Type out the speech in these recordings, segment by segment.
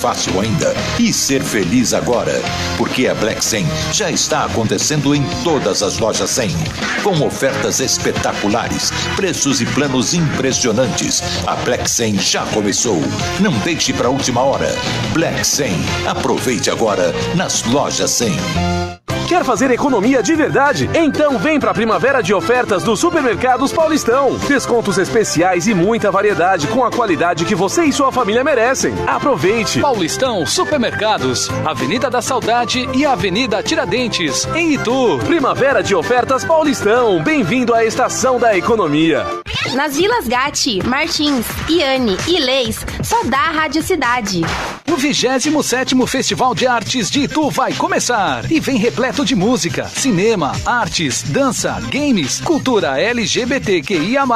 fácil ainda e ser feliz agora, porque a Black 100 já está acontecendo em todas as lojas 100, com ofertas espetaculares, preços e planos impressionantes. A Black 100 já começou. Não deixe para última hora. Black 100. Aproveite agora nas lojas 100. Quer fazer economia de verdade? Então vem para a primavera de ofertas do Supermercados Paulistão. Descontos especiais e muita variedade com a qualidade que você e sua família merecem. Aproveite! Paulistão Supermercados, Avenida da Saudade e Avenida Tiradentes, em Itu. Primavera de ofertas Paulistão. Bem-vindo à estação da economia. Nas Vilas Gatti, Martins, Iane e Leis, só dá a Rádio Cidade. O 27 Festival de Artes de Itu vai começar e vem repleto de música, cinema, artes, dança, games, cultura LGBTQIA+,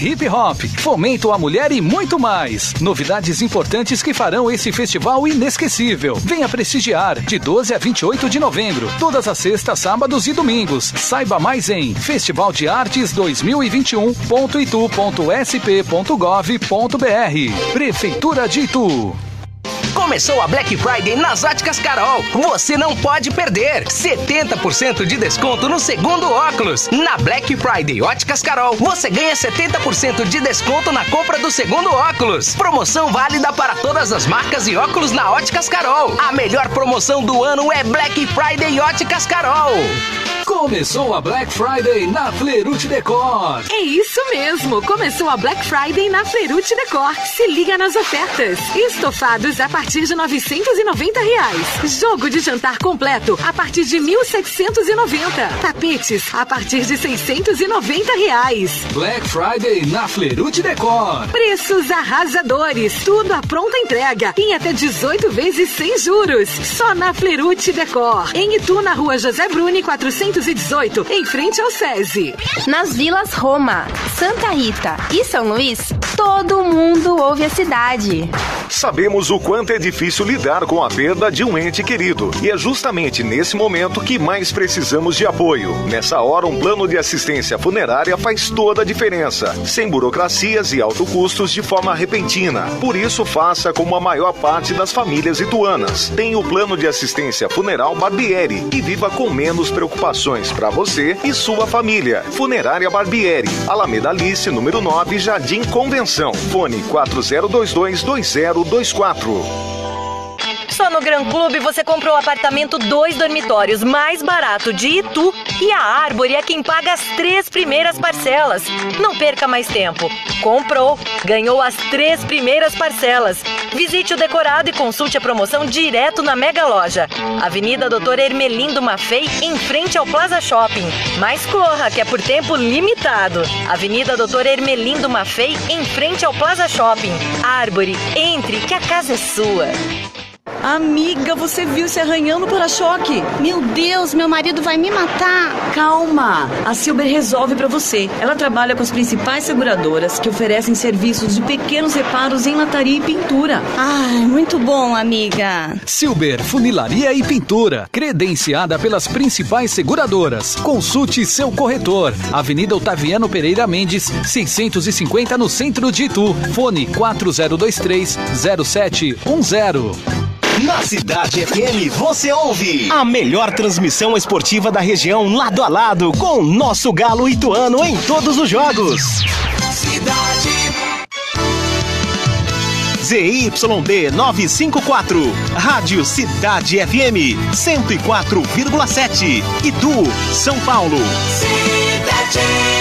hip hop, fomento à mulher e muito mais. Novidades importantes que farão esse festival inesquecível. Venha prestigiar de 12 a 28 de novembro, todas as sextas, sábados e domingos. Saiba mais em festivaldeartes2021.itu.sp.gov.br. Prefeitura de Itu. Começou a Black Friday nas Óticas Carol. Você não pode perder. 70% de desconto no segundo óculos. Na Black Friday Óticas Carol, você ganha 70% de desconto na compra do segundo óculos. Promoção válida para todas as marcas e óculos na Óticas Carol. A melhor promoção do ano é Black Friday Óticas Carol. Começou a Black Friday na Flerute Decor. É isso mesmo. Começou a Black Friday na Flerute Decor. Se liga nas ofertas. Estofados a partir de 990 reais. Jogo de jantar completo a partir de 1.790. Tapetes a partir de 690 reais. Black Friday na Flerute Decor. Preços arrasadores. Tudo a pronta entrega. Em até 18 vezes sem juros. Só na Flerute Decor. Em Itu, na rua José Bruni, 418. Em frente ao SESI. Nas Vilas Roma, Santa Rita e São Luís, todo mundo ouve a cidade. Sabemos o quanto é difícil lidar com a perda de um ente querido. E é justamente nesse momento que mais precisamos de apoio. Nessa hora, um plano de assistência funerária faz toda a diferença, sem burocracias e alto custos de forma repentina. Por isso, faça como a maior parte das famílias ituanas. Tem o plano de assistência funeral Barbieri e viva com menos preocupações para você e sua família. Funerária Barbieri, Alameda Alice, número 9, Jardim Convenção. Fone 4022 2024. Só no Gran Clube você comprou o apartamento dois dormitórios mais barato de Itu e a Árvore é quem paga as três primeiras parcelas. Não perca mais tempo. Comprou, ganhou as três primeiras parcelas. Visite o decorado e consulte a promoção direto na Mega Loja. Avenida Doutor Ermelindo Maffei, em frente ao Plaza Shopping. Mas corra, que é por tempo limitado. Avenida Doutor Ermelindo Maffei, em frente ao Plaza Shopping. Árvore, entre, que a casa é sua. Amiga, você viu se arranhando para-choque? Meu Deus, meu marido vai me matar. Calma, a Silber resolve para você. Ela trabalha com as principais seguradoras que oferecem serviços de pequenos reparos em lataria e pintura. Ai, muito bom, amiga. Silber Funilaria e Pintura, credenciada pelas principais seguradoras. Consulte seu corretor. Avenida Otaviano Pereira Mendes, 650 no centro de Itu. Fone 4023 0710. Na Cidade FM você ouve a melhor transmissão esportiva da região lado a lado com o nosso galo ituano em todos os jogos. Cidade ZYD 954, Rádio Cidade FM 104,7, Itu, São Paulo. Cidade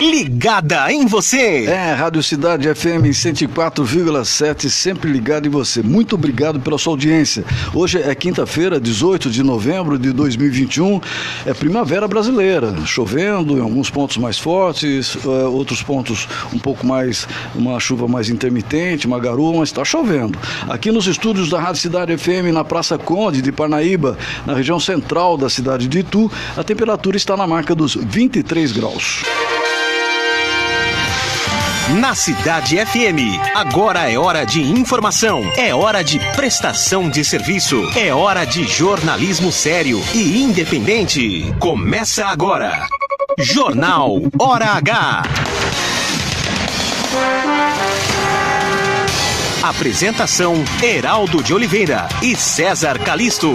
ligada em você. É, Rádio Cidade FM 104,7, sempre ligado em você. Muito obrigado pela sua audiência. Hoje é quinta-feira, 18 de novembro de 2021, é primavera brasileira. Chovendo em alguns pontos mais fortes, uh, outros pontos um pouco mais, uma chuva mais intermitente, uma garoa, mas está chovendo. Aqui nos estúdios da Rádio Cidade FM, na Praça Conde de Parnaíba, na região central da cidade de Itu, a temperatura está na marca dos 23 graus. Na Cidade FM, agora é hora de informação, é hora de prestação de serviço, é hora de jornalismo sério e independente. Começa agora. Jornal Hora H. Apresentação: Heraldo de Oliveira e César Calisto.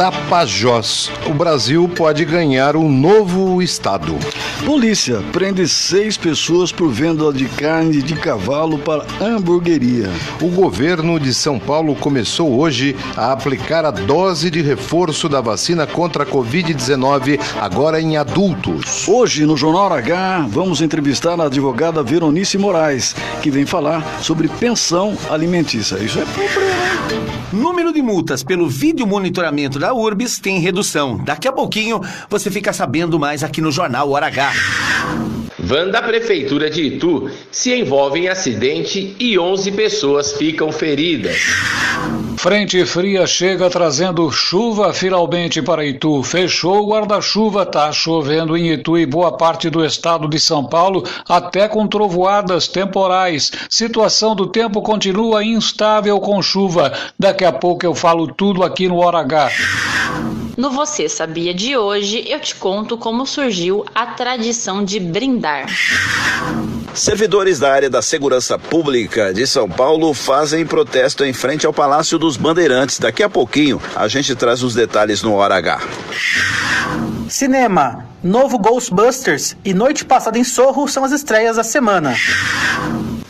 Tapajós. O Brasil pode ganhar um novo estado. Polícia prende seis pessoas por venda de carne de cavalo para hamburgueria. O governo de São Paulo começou hoje a aplicar a dose de reforço da vacina contra a Covid-19, agora em adultos. Hoje, no Jornal H, vamos entrevistar a advogada Veronice Moraes, que vem falar sobre pensão alimentícia. Isso é problema. Número de multas pelo vídeo monitoramento da URBS tem redução. Daqui a pouquinho você fica sabendo mais aqui no Jornal Hora H. Van da Prefeitura de Itu se envolve em acidente e 11 pessoas ficam feridas. Frente fria chega trazendo chuva finalmente para Itu. Fechou o guarda-chuva, tá chovendo em Itu e boa parte do estado de São Paulo, até com trovoadas temporais. Situação do tempo continua instável com chuva. Daqui a pouco eu falo tudo aqui no Hora H. No Você Sabia de hoje, eu te conto como surgiu a tradição de brindar. Servidores da área da segurança pública de São Paulo fazem protesto em frente ao Palácio dos Bandeirantes. Daqui a pouquinho a gente traz os detalhes no Hora H. Cinema, novo Ghostbusters e Noite Passada em Sorro são as estreias da semana.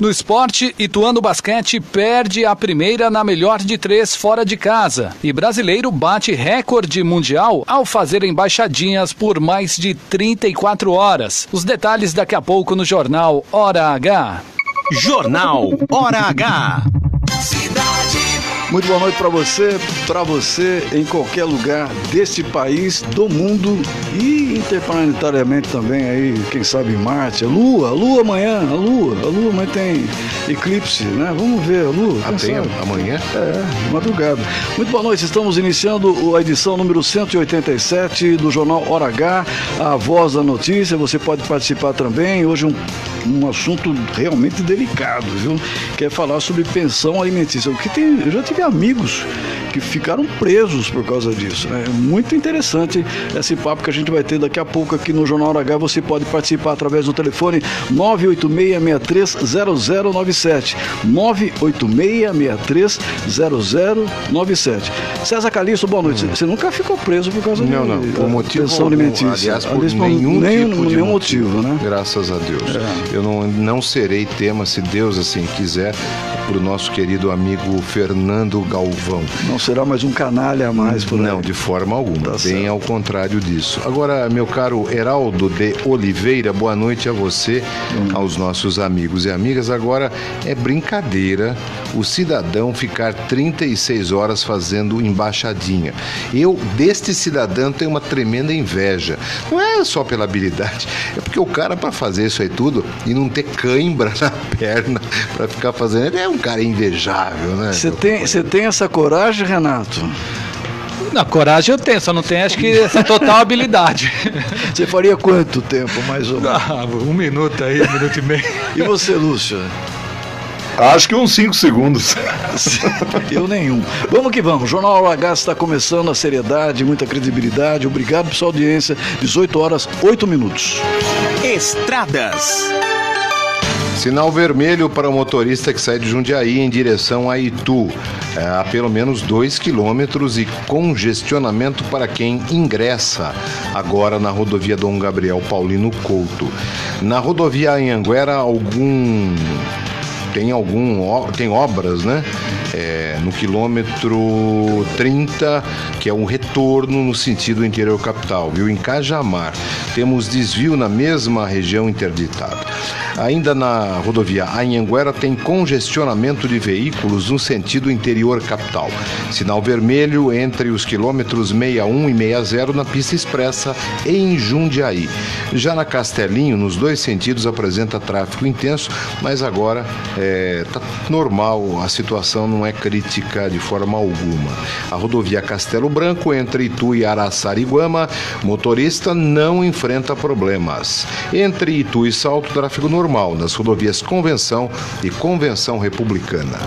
No esporte, Ituano Basquete perde a primeira na melhor de três fora de casa. E brasileiro bate recorde mundial ao fazer embaixadinhas por mais de 34 horas. Os detalhes daqui a pouco no Jornal Hora H. Jornal Hora H. Muito boa noite para você, para você em qualquer lugar desse país, do mundo e interplanetariamente também aí, quem sabe Marte, a Lua, a Lua amanhã, a Lua, a Lua amanhã tem eclipse, né? Vamos ver a Lua. Sabe? amanhã? É, madrugada. Muito boa noite, estamos iniciando a edição número 187 do Jornal Hora H, a voz da notícia, você pode participar também, hoje um, um assunto realmente delicado, viu? Que é falar sobre pensão alimentícia, que tem, eu já tive amigos que ficaram presos por causa disso. né? É muito interessante esse papo que a gente vai ter daqui a pouco aqui no Jornal H. Você pode participar através do telefone 986630097. 986630097. César Calixto, boa noite. Você nunca ficou preso por causa Não, de não, por motivo pensão alimentícia? aliás, por Aliás, nenhum nenhum, tipo nenhum motivo, né? Graças a Deus. Eu não, não serei tema, se Deus assim quiser, para o nosso querido amigo Fernando Galvão. Não será mais um canalha a mais por Não, de forma alguma. Bem ao contrário disso. Agora, meu caro Heraldo de Oliveira, boa noite a você, aos nossos amigos e amigas. Agora, é brincadeira o cidadão ficar 36 horas fazendo embaixadinha. Eu, deste cidadão, tenho uma tremenda inveja. Não é só pela habilidade, é porque o cara, para fazer isso aí tudo e não ter cãibra na perna para ficar fazendo, ele é um cara invejável, né? Você tem, você tem essa coragem, Renato? Na coragem eu tenho, só não tenho, acho que essa total habilidade. Você faria quanto tempo, mais ou menos? Ah, um minuto aí, um minuto e meio. E você, Lúcio? Acho que uns 5 segundos. Eu nenhum. Vamos que vamos. Jornal H está começando a seriedade, muita credibilidade. Obrigado por sua audiência. 18 horas, 8 minutos. Estradas. Sinal vermelho para o motorista que sai de Jundiaí em direção a Itu. É, há pelo menos 2 quilômetros e congestionamento para quem ingressa agora na rodovia Dom Gabriel Paulino Couto. Na rodovia Anhanguera, algum tem algum tem obras, né? É, no quilômetro 30, que é um retorno no sentido interior capital, viu? Em Cajamar, temos desvio na mesma região interditada. Ainda na rodovia Anhanguera tem congestionamento de veículos no sentido interior capital. Sinal vermelho entre os quilômetros 61 e 60 na pista expressa em Jundiaí. Já na Castelinho, nos dois sentidos, apresenta tráfego intenso, mas agora está normal, a situação não é crítica de forma alguma. A rodovia Castelo Branco, entre Itu e Araçariguama, motorista não enfrenta problemas. Entre Itu e Salto, tráfego normal nas rodovias Convenção e Convenção Republicana.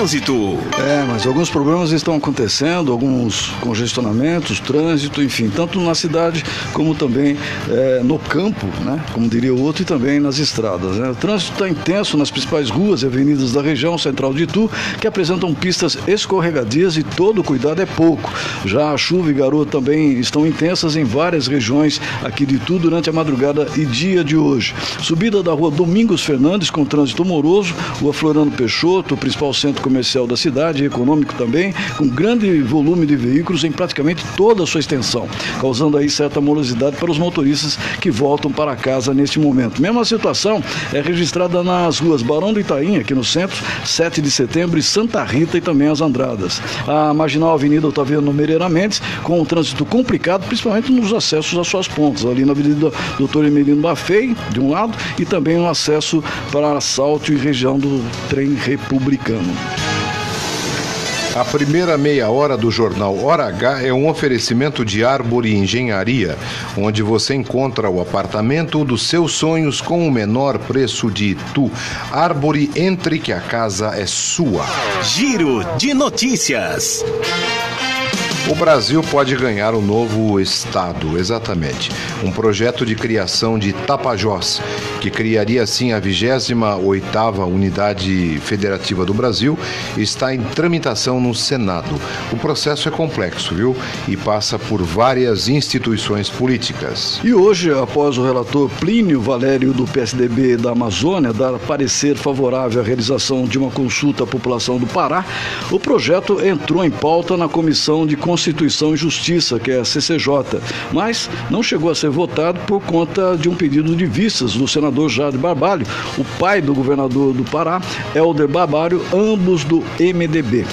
Trânsito. É, mas alguns problemas estão acontecendo, alguns congestionamentos, trânsito, enfim, tanto na cidade como também é, no campo, né? Como diria o outro, e também nas estradas. Né? O trânsito está intenso nas principais ruas e avenidas da região central de Itu, que apresentam pistas escorregadias e todo cuidado é pouco. Já a chuva e garoa também estão intensas em várias regiões aqui de Itu durante a madrugada e dia de hoje. Subida da rua Domingos Fernandes com trânsito moroso, rua Florando Peixoto, principal centro comercial da cidade, econômico também, com grande volume de veículos em praticamente toda a sua extensão, causando aí certa morosidade para os motoristas que voltam para casa neste momento. Mesma situação é registrada nas ruas Barão do Itaim, aqui no centro, 7 de setembro e Santa Rita e também as Andradas. A marginal Avenida Otaviano Mereira Mendes, com um trânsito complicado, principalmente nos acessos às suas pontas, ali na Avenida Doutor Emelino Bafei, de um lado, e também o acesso para assalto e região do trem republicano. A primeira meia hora do jornal Hora H é um oferecimento de Árvore Engenharia, onde você encontra o apartamento dos seus sonhos com o menor preço de Itu. Árvore, entre que a casa é sua. Giro de notícias. O Brasil pode ganhar um novo estado, exatamente. Um projeto de criação de Tapajós, que criaria assim a 28ª unidade federativa do Brasil, está em tramitação no Senado. O processo é complexo, viu? E passa por várias instituições políticas. E hoje, após o relator Plínio Valério do PSDB da Amazônia dar parecer favorável à realização de uma consulta à população do Pará, o projeto entrou em pauta na Comissão de Constituição e Justiça, que é a CCJ, mas não chegou a ser votado por conta de um pedido de vistas do senador Jade Barbalho, o pai do governador do Pará, Helder Barbalho, ambos do MDB.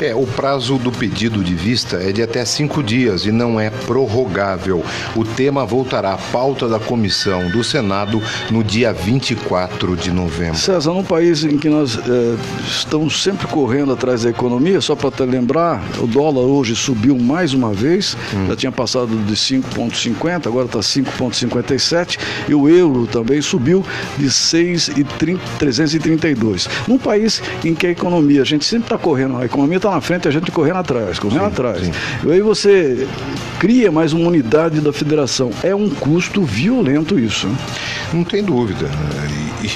É, o prazo do pedido de vista é de até cinco dias e não é prorrogável. O tema voltará à pauta da comissão do Senado no dia 24 de novembro. César, num país em que nós é, estamos sempre correndo atrás da economia, só para te lembrar, o dólar hoje subiu mais uma vez, hum. já tinha passado de 5,50, agora está 5,57, e o euro também subiu de 6,332. Num país em que a economia, a gente sempre está correndo, a economia está na frente, a gente correndo atrás, correndo sim, atrás. Sim. E aí você cria mais uma unidade da federação. É um custo violento isso. Não tem dúvida. E, e,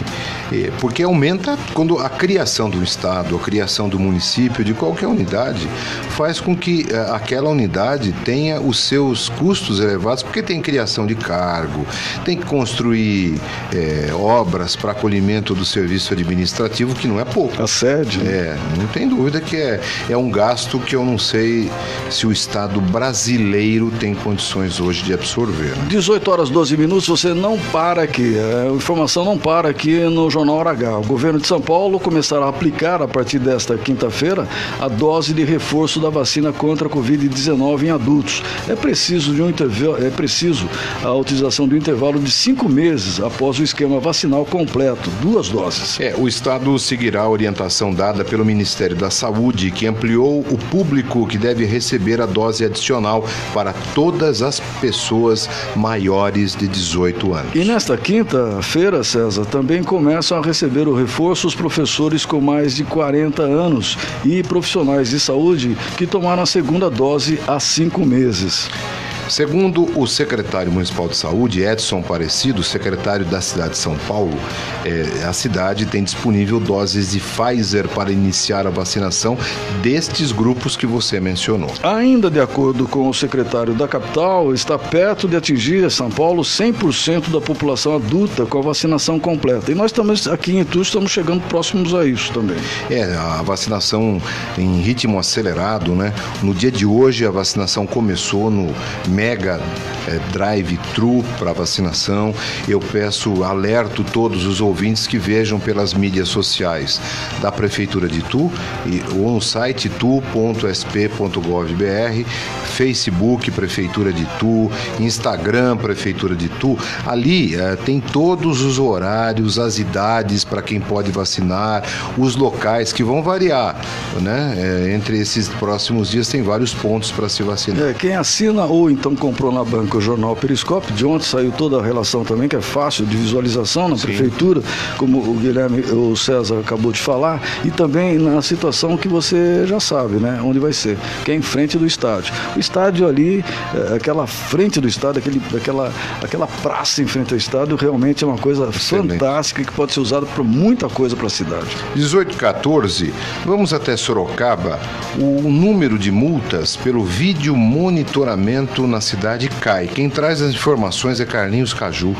porque aumenta quando a criação do Estado, a criação do município, de qualquer unidade, faz com que eh, aquela unidade tenha os seus custos elevados, porque tem criação de cargo, tem que construir é, obras para acolhimento do serviço administrativo, que não é pouco. A sede. É, não tem dúvida que é, é um gasto que eu não sei se o Estado brasileiro tem condições hoje de absorver. Né? 18 horas 12 minutos, você não para aqui. A informação não para aqui no Jornal Hora H. O governo de São Paulo começará a aplicar a partir desta quinta-feira a dose de reforço da vacina contra a Covid-19 em adultos. É preciso, de um é preciso a utilização do intervalo de cinco meses após o esquema vacinal completo, duas doses. É, o Estado seguirá a orientação dada pelo Ministério da Saúde, que ampliou o público que deve receber a dose adicional para todas as pessoas maiores de 18 anos. E nesta quinta-feira, César, também começam a receber o reforço os professores com mais de 40 anos e profissionais de saúde que tomaram a segunda dose há cinco meses. Segundo o secretário municipal de saúde, Edson Parecido, secretário da cidade de São Paulo, é, a cidade tem disponível doses de Pfizer para iniciar a vacinação destes grupos que você mencionou. Ainda de acordo com o secretário da capital, está perto de atingir São Paulo 100% da população adulta com a vacinação completa. E nós estamos aqui em Itu estamos chegando próximos a isso também. É, a vacinação em ritmo acelerado, né? No dia de hoje a vacinação começou no mega é, drive-thru para vacinação. Eu peço, alerto todos os ouvintes que vejam pelas mídias sociais da Prefeitura de Itu, ou no site tu.sp.gov.br, Facebook Prefeitura de Itu, Instagram Prefeitura de Itu. Ali é, tem todos os horários, as idades para quem pode vacinar, os locais que vão variar. Né? É, entre esses próximos dias tem vários pontos para se vacinar. É, quem assina ou então comprou na banca o jornal Periscópio, de ontem saiu toda a relação também, que é fácil de visualização na Sim. prefeitura, como o Guilherme, o César acabou de falar, e também na situação que você já sabe, né? Onde vai ser, que é em frente do estádio. O estádio ali, é, aquela frente do estádio, aquele, aquela, aquela praça em frente ao estádio, realmente é uma coisa Excelente. fantástica que pode ser usada para muita coisa para a cidade. 18 14, vamos até Sorocaba. O número de multas pelo vídeo monitoramento na cidade cai. Quem traz as informações é Carlinhos Caju.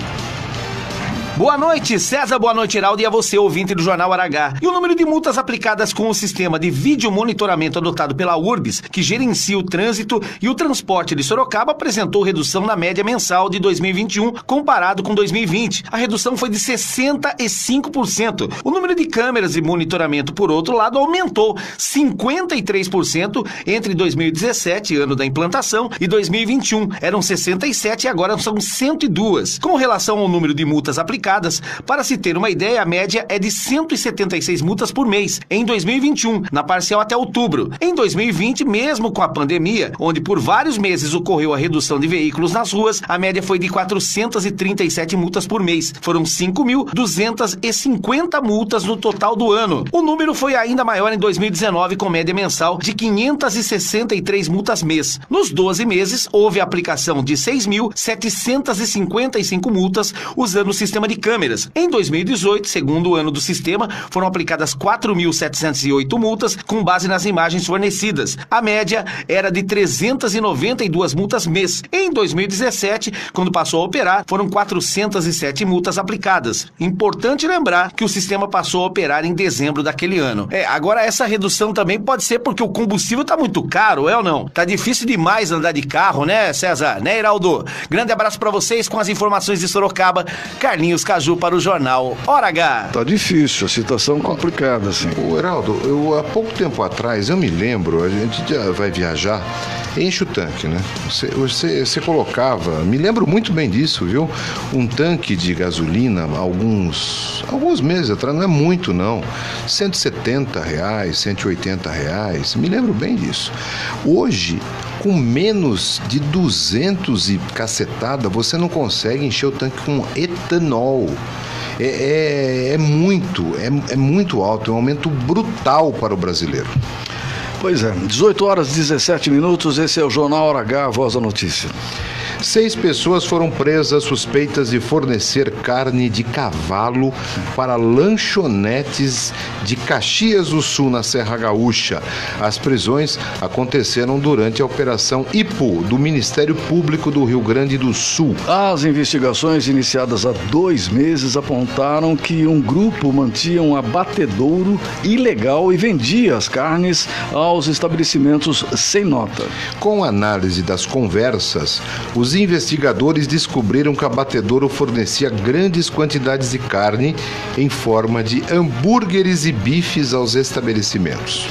Boa noite, César. Boa noite, Heraldo. E a você, ouvinte do Jornal Aragá. E o número de multas aplicadas com o sistema de vídeo monitoramento adotado pela URBS, que gerencia o trânsito e o transporte de Sorocaba, apresentou redução na média mensal de 2021 comparado com 2020. A redução foi de 65%. O número de câmeras de monitoramento, por outro lado, aumentou 53% entre 2017, ano da implantação, e 2021. Eram 67 e agora são 102. Com relação ao número de multas aplicadas, aplicadas. Para se ter uma ideia, a média é de 176 multas por mês em 2021, na parcial até outubro. Em 2020, mesmo com a pandemia, onde por vários meses ocorreu a redução de veículos nas ruas, a média foi de 437 multas por mês. Foram 5.250 multas no total do ano. O número foi ainda maior em 2019, com média mensal de 563 multas mês. Nos 12 meses, houve aplicação de 6.755 multas usando o sistema de de câmeras. Em 2018, segundo o ano do sistema, foram aplicadas 4.708 multas com base nas imagens fornecidas. A média era de 392 multas mês. Em 2017, quando passou a operar, foram 407 multas aplicadas. Importante lembrar que o sistema passou a operar em dezembro daquele ano. É, agora essa redução também pode ser porque o combustível está muito caro, é ou não? Tá difícil demais andar de carro, né, César? Né, Heraldo? Grande abraço para vocês com as informações de Sorocaba. Carlinhos Caju para o jornal Hora H. Tá difícil, a situação complicada, assim. O Heraldo, eu há pouco tempo atrás, eu me lembro, a gente já vai viajar, enche o tanque, né? Você, você, você colocava, me lembro muito bem disso, viu? Um tanque de gasolina, alguns, alguns meses atrás, não é muito não, 170 reais, 180 reais, me lembro bem disso. Hoje, com menos de 200 e cacetada, você não consegue encher o tanque com etanol. É, é, é muito, é, é muito alto, é um aumento brutal para o brasileiro. Pois é, 18 horas 17 minutos, esse é o Jornal Hora H, a voz da notícia. Seis pessoas foram presas suspeitas de fornecer carne de cavalo para lanchonetes de Caxias do Sul, na Serra Gaúcha. As prisões aconteceram durante a Operação IPO do Ministério Público do Rio Grande do Sul. As investigações iniciadas há dois meses apontaram que um grupo mantinha um abatedouro ilegal e vendia as carnes aos estabelecimentos sem nota. Com análise das conversas, os investigadores descobriram que a Batedouro fornecia grandes quantidades de carne em forma de hambúrgueres e bifes aos estabelecimentos.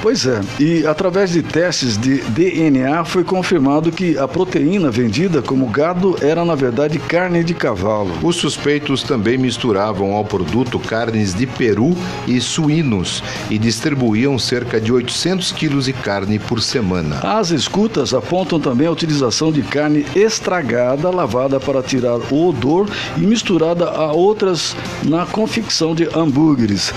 Pois é, e através de testes de DNA foi confirmado que a proteína vendida como gado era na verdade carne de cavalo. Os suspeitos também misturavam ao produto carnes de peru e suínos e distribuíam cerca de 800 quilos de carne por semana. As escutas apontam também a utilização de carne estragada, lavada para tirar o odor e misturada a outras na confecção de hambúrgueres.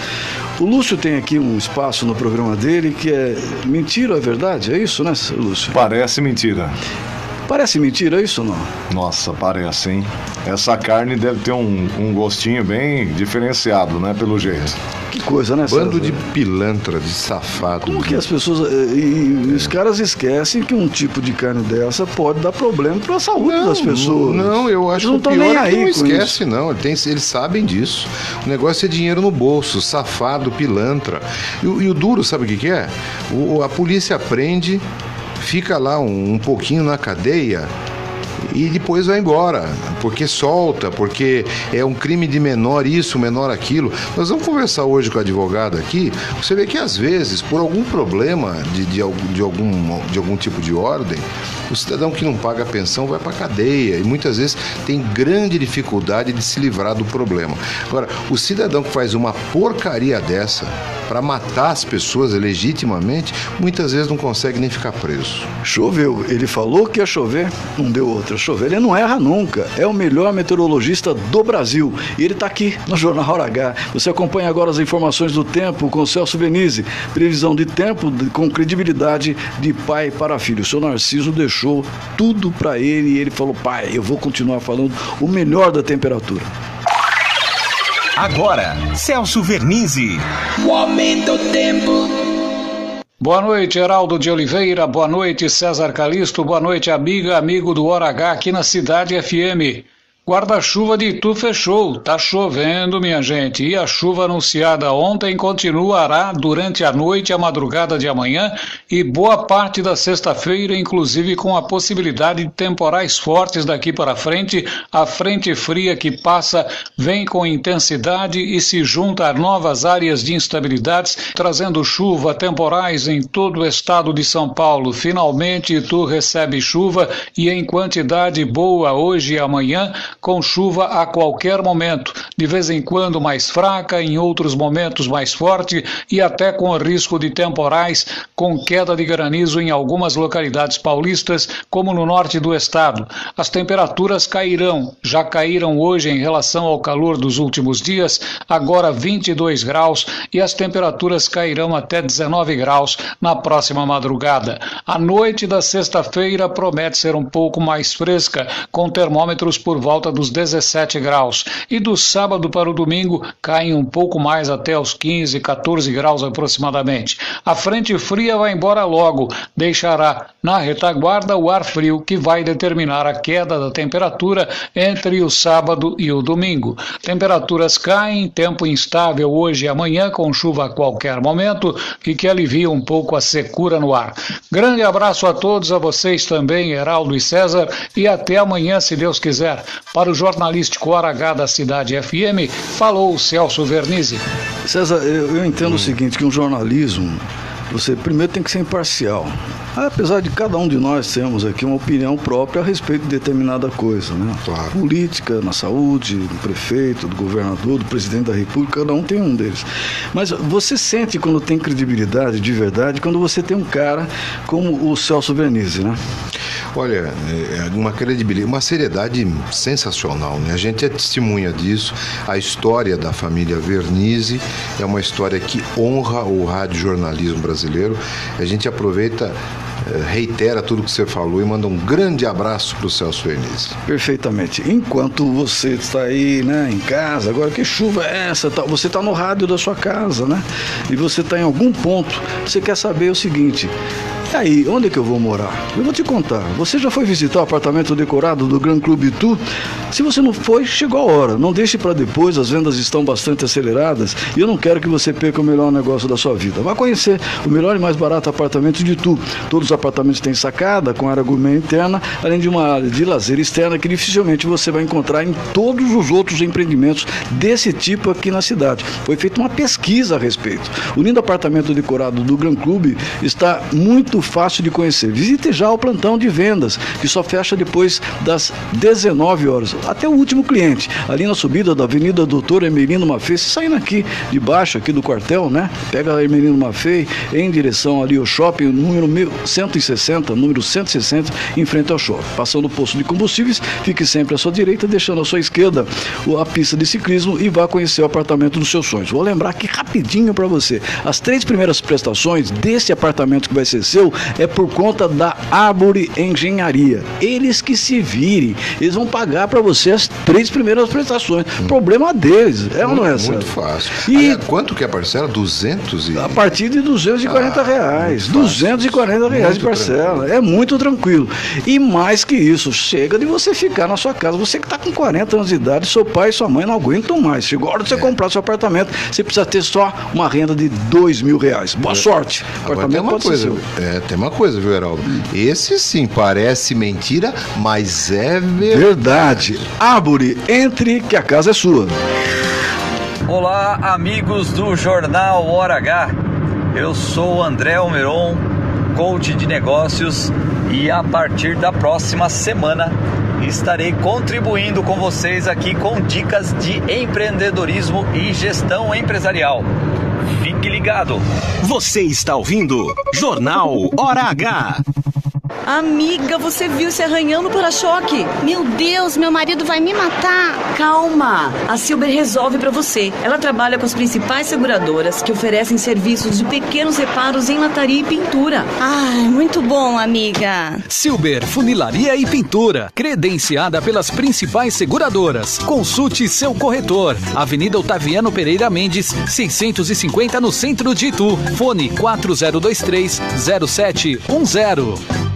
O Lúcio tem aqui um espaço no programa dele que é mentira, é verdade? É isso, né, Lúcio? Parece mentira. Parece mentira é isso ou não? Nossa, parece, hein? Essa carne deve ter um, um gostinho bem diferenciado, né? Pelo jeito. Que coisa, né? Bando de pilantra, de safado. Como que as pessoas. Eh, e, e, os caras esquecem que um tipo de carne dessa pode dar problema para a saúde não, das pessoas. Não, eu acho que o pior é que não esquece, isso. não. Eles, eles sabem disso. O negócio é dinheiro no bolso, safado, pilantra. E, e o duro, sabe o que, que é? O, a polícia prende fica lá um, um pouquinho na cadeia e depois vai embora, porque solta, porque é um crime de menor isso, menor aquilo. Nós vamos conversar hoje com a advogada aqui. Você vê que às vezes, por algum problema de, de, de, algum, de algum tipo de ordem, o cidadão que não paga a pensão vai para a cadeia e muitas vezes tem grande dificuldade de se livrar do problema. Agora, o cidadão que faz uma porcaria dessa, para matar as pessoas legitimamente, muitas vezes não consegue nem ficar preso. Choveu. Ele falou que ia chover, não deu outra. Chover. Ele não erra nunca. É o melhor meteorologista do Brasil. E ele está aqui no Jornal Hora H. Você acompanha agora as informações do tempo com Celso Venize. Previsão de tempo com credibilidade de pai para filho. O seu Narciso deixou tudo para ele e ele falou: pai, eu vou continuar falando o melhor da temperatura. Agora, Celso Vernizzi. O aumento do tempo. Boa noite, Heraldo de Oliveira. Boa noite, César Calisto. Boa noite, amiga, amigo do Hora H aqui na Cidade FM. Guarda-chuva de Itu fechou. Tá chovendo, minha gente. E a chuva anunciada ontem continuará durante a noite e a madrugada de amanhã e boa parte da sexta-feira, inclusive com a possibilidade de temporais fortes daqui para frente. A frente fria que passa vem com intensidade e se junta a novas áreas de instabilidades, trazendo chuva, temporais em todo o estado de São Paulo. Finalmente, Itu recebe chuva e em quantidade boa hoje e amanhã com chuva a qualquer momento, de vez em quando mais fraca, em outros momentos mais forte e até com risco de temporais, com queda de granizo em algumas localidades paulistas, como no norte do estado. As temperaturas cairão, já caíram hoje em relação ao calor dos últimos dias, agora 22 graus, e as temperaturas cairão até 19 graus na próxima madrugada. A noite da sexta-feira promete ser um pouco mais fresca, com termômetros por volta dos 17 graus. E do sábado para o domingo caem um pouco mais até os 15, 14 graus aproximadamente. A frente fria vai embora logo, deixará na retaguarda o ar frio que vai determinar a queda da temperatura entre o sábado e o domingo. Temperaturas caem, tempo instável hoje e amanhã, com chuva a qualquer momento e que alivia um pouco a secura no ar. Grande abraço a todos, a vocês também, Heraldo e César, e até amanhã, se Deus quiser. Para o jornalístico Hora H da Cidade FM, falou Celso Vernizzi. César, eu, eu entendo o seguinte, que um jornalismo, você primeiro tem que ser imparcial. Apesar de cada um de nós termos aqui uma opinião própria a respeito de determinada coisa, né? Claro. Política, na saúde, do prefeito, do governador, do presidente da república, cada um tem um deles. Mas você sente quando tem credibilidade de verdade, quando você tem um cara como o Celso Vernizzi, né? Olha, é uma credibilidade, uma seriedade sensacional, né? A gente é testemunha disso. A história da família Vernizzi é uma história que honra o rádio jornalismo brasileiro. A gente aproveita eh, reitera tudo que você falou e manda um grande abraço para o Celso Vernizzi. Perfeitamente. Enquanto você está aí, né, em casa, agora que chuva é essa? Tá, você está no rádio da sua casa, né? E você está em algum ponto, você quer saber o seguinte. E aí, onde que eu vou morar? Eu vou te contar. Você já foi visitar o apartamento decorado do Gran Clube Itu? Se você não foi, chegou a hora. Não deixe para depois, as vendas estão bastante aceleradas e eu não quero que você perca o melhor negócio da sua vida. Vá conhecer o melhor e mais barato apartamento de Itu. Todos os apartamentos têm sacada, com área gourmet interna, além de uma área de lazer externa que dificilmente você vai encontrar em todos os outros empreendimentos desse tipo aqui na cidade. Foi feita uma pesquisa a respeito. O lindo apartamento decorado do Gran Clube está muito fácil de conhecer. Visite já o plantão de vendas, que só fecha depois das 19 horas, até o último cliente. Ali na subida da Avenida Doutor Emelino Maffei, se saindo aqui de baixo, aqui do quartel, né? Pega a Emelino Maffei em direção ali ao shopping, número 160, número 160, em frente ao shopping. Passando o posto de combustíveis, fique sempre à sua direita, deixando à sua esquerda a pista de ciclismo e vá conhecer o apartamento dos seus sonhos. Vou lembrar aqui rapidinho para você. As três primeiras prestações desse apartamento que vai ser seu é por conta da Árvore Engenharia. Eles que se virem, eles vão pagar para você as três primeiras prestações. Problema deles, é ou não é? Muito fácil. E quanto que é a parcela? 200 e... a partir de 240 Ah, reais. muito 240 reais de Muito parcela. É muito tranquilo. E mais que isso, chega de você ficar na sua casa. Você que está com 40 anos de idade, seu pai e sua mãe não aguentam mais. Chegou a hora de você comprar seu apartamento. Você precisa ter só uma renda de 2 mil reais. Boa sorte. É. Agora tem uma coisa, seu. É, tem uma coisa, viu, Heraldo? Esse sim parece mentira, mas é verdade. Verdade. Entre que a casa é sua. Olá, amigos do Jornal Hora H. Eu sou o André Almeron, coach de negócios, e a partir da próxima semana estarei contribuindo com vocês aqui com dicas de empreendedorismo e gestão empresarial. Fique ligado. Você está ouvindo Jornal Hora H. Amiga, você viu esse arranhão no para-choque? Meu Deus, meu marido vai me matar. Calma, a Silber resolve para você. Ela trabalha com as principais seguradoras que oferecem serviços de pequenos reparos em lataria e pintura. Ai, muito bom, amiga. Silber Funilaria e Pintura, credenciada pelas principais seguradoras. Consulte seu corretor. Avenida Otaviano Pereira Mendes, 650 no centro de Itu. Fone 4023 0710.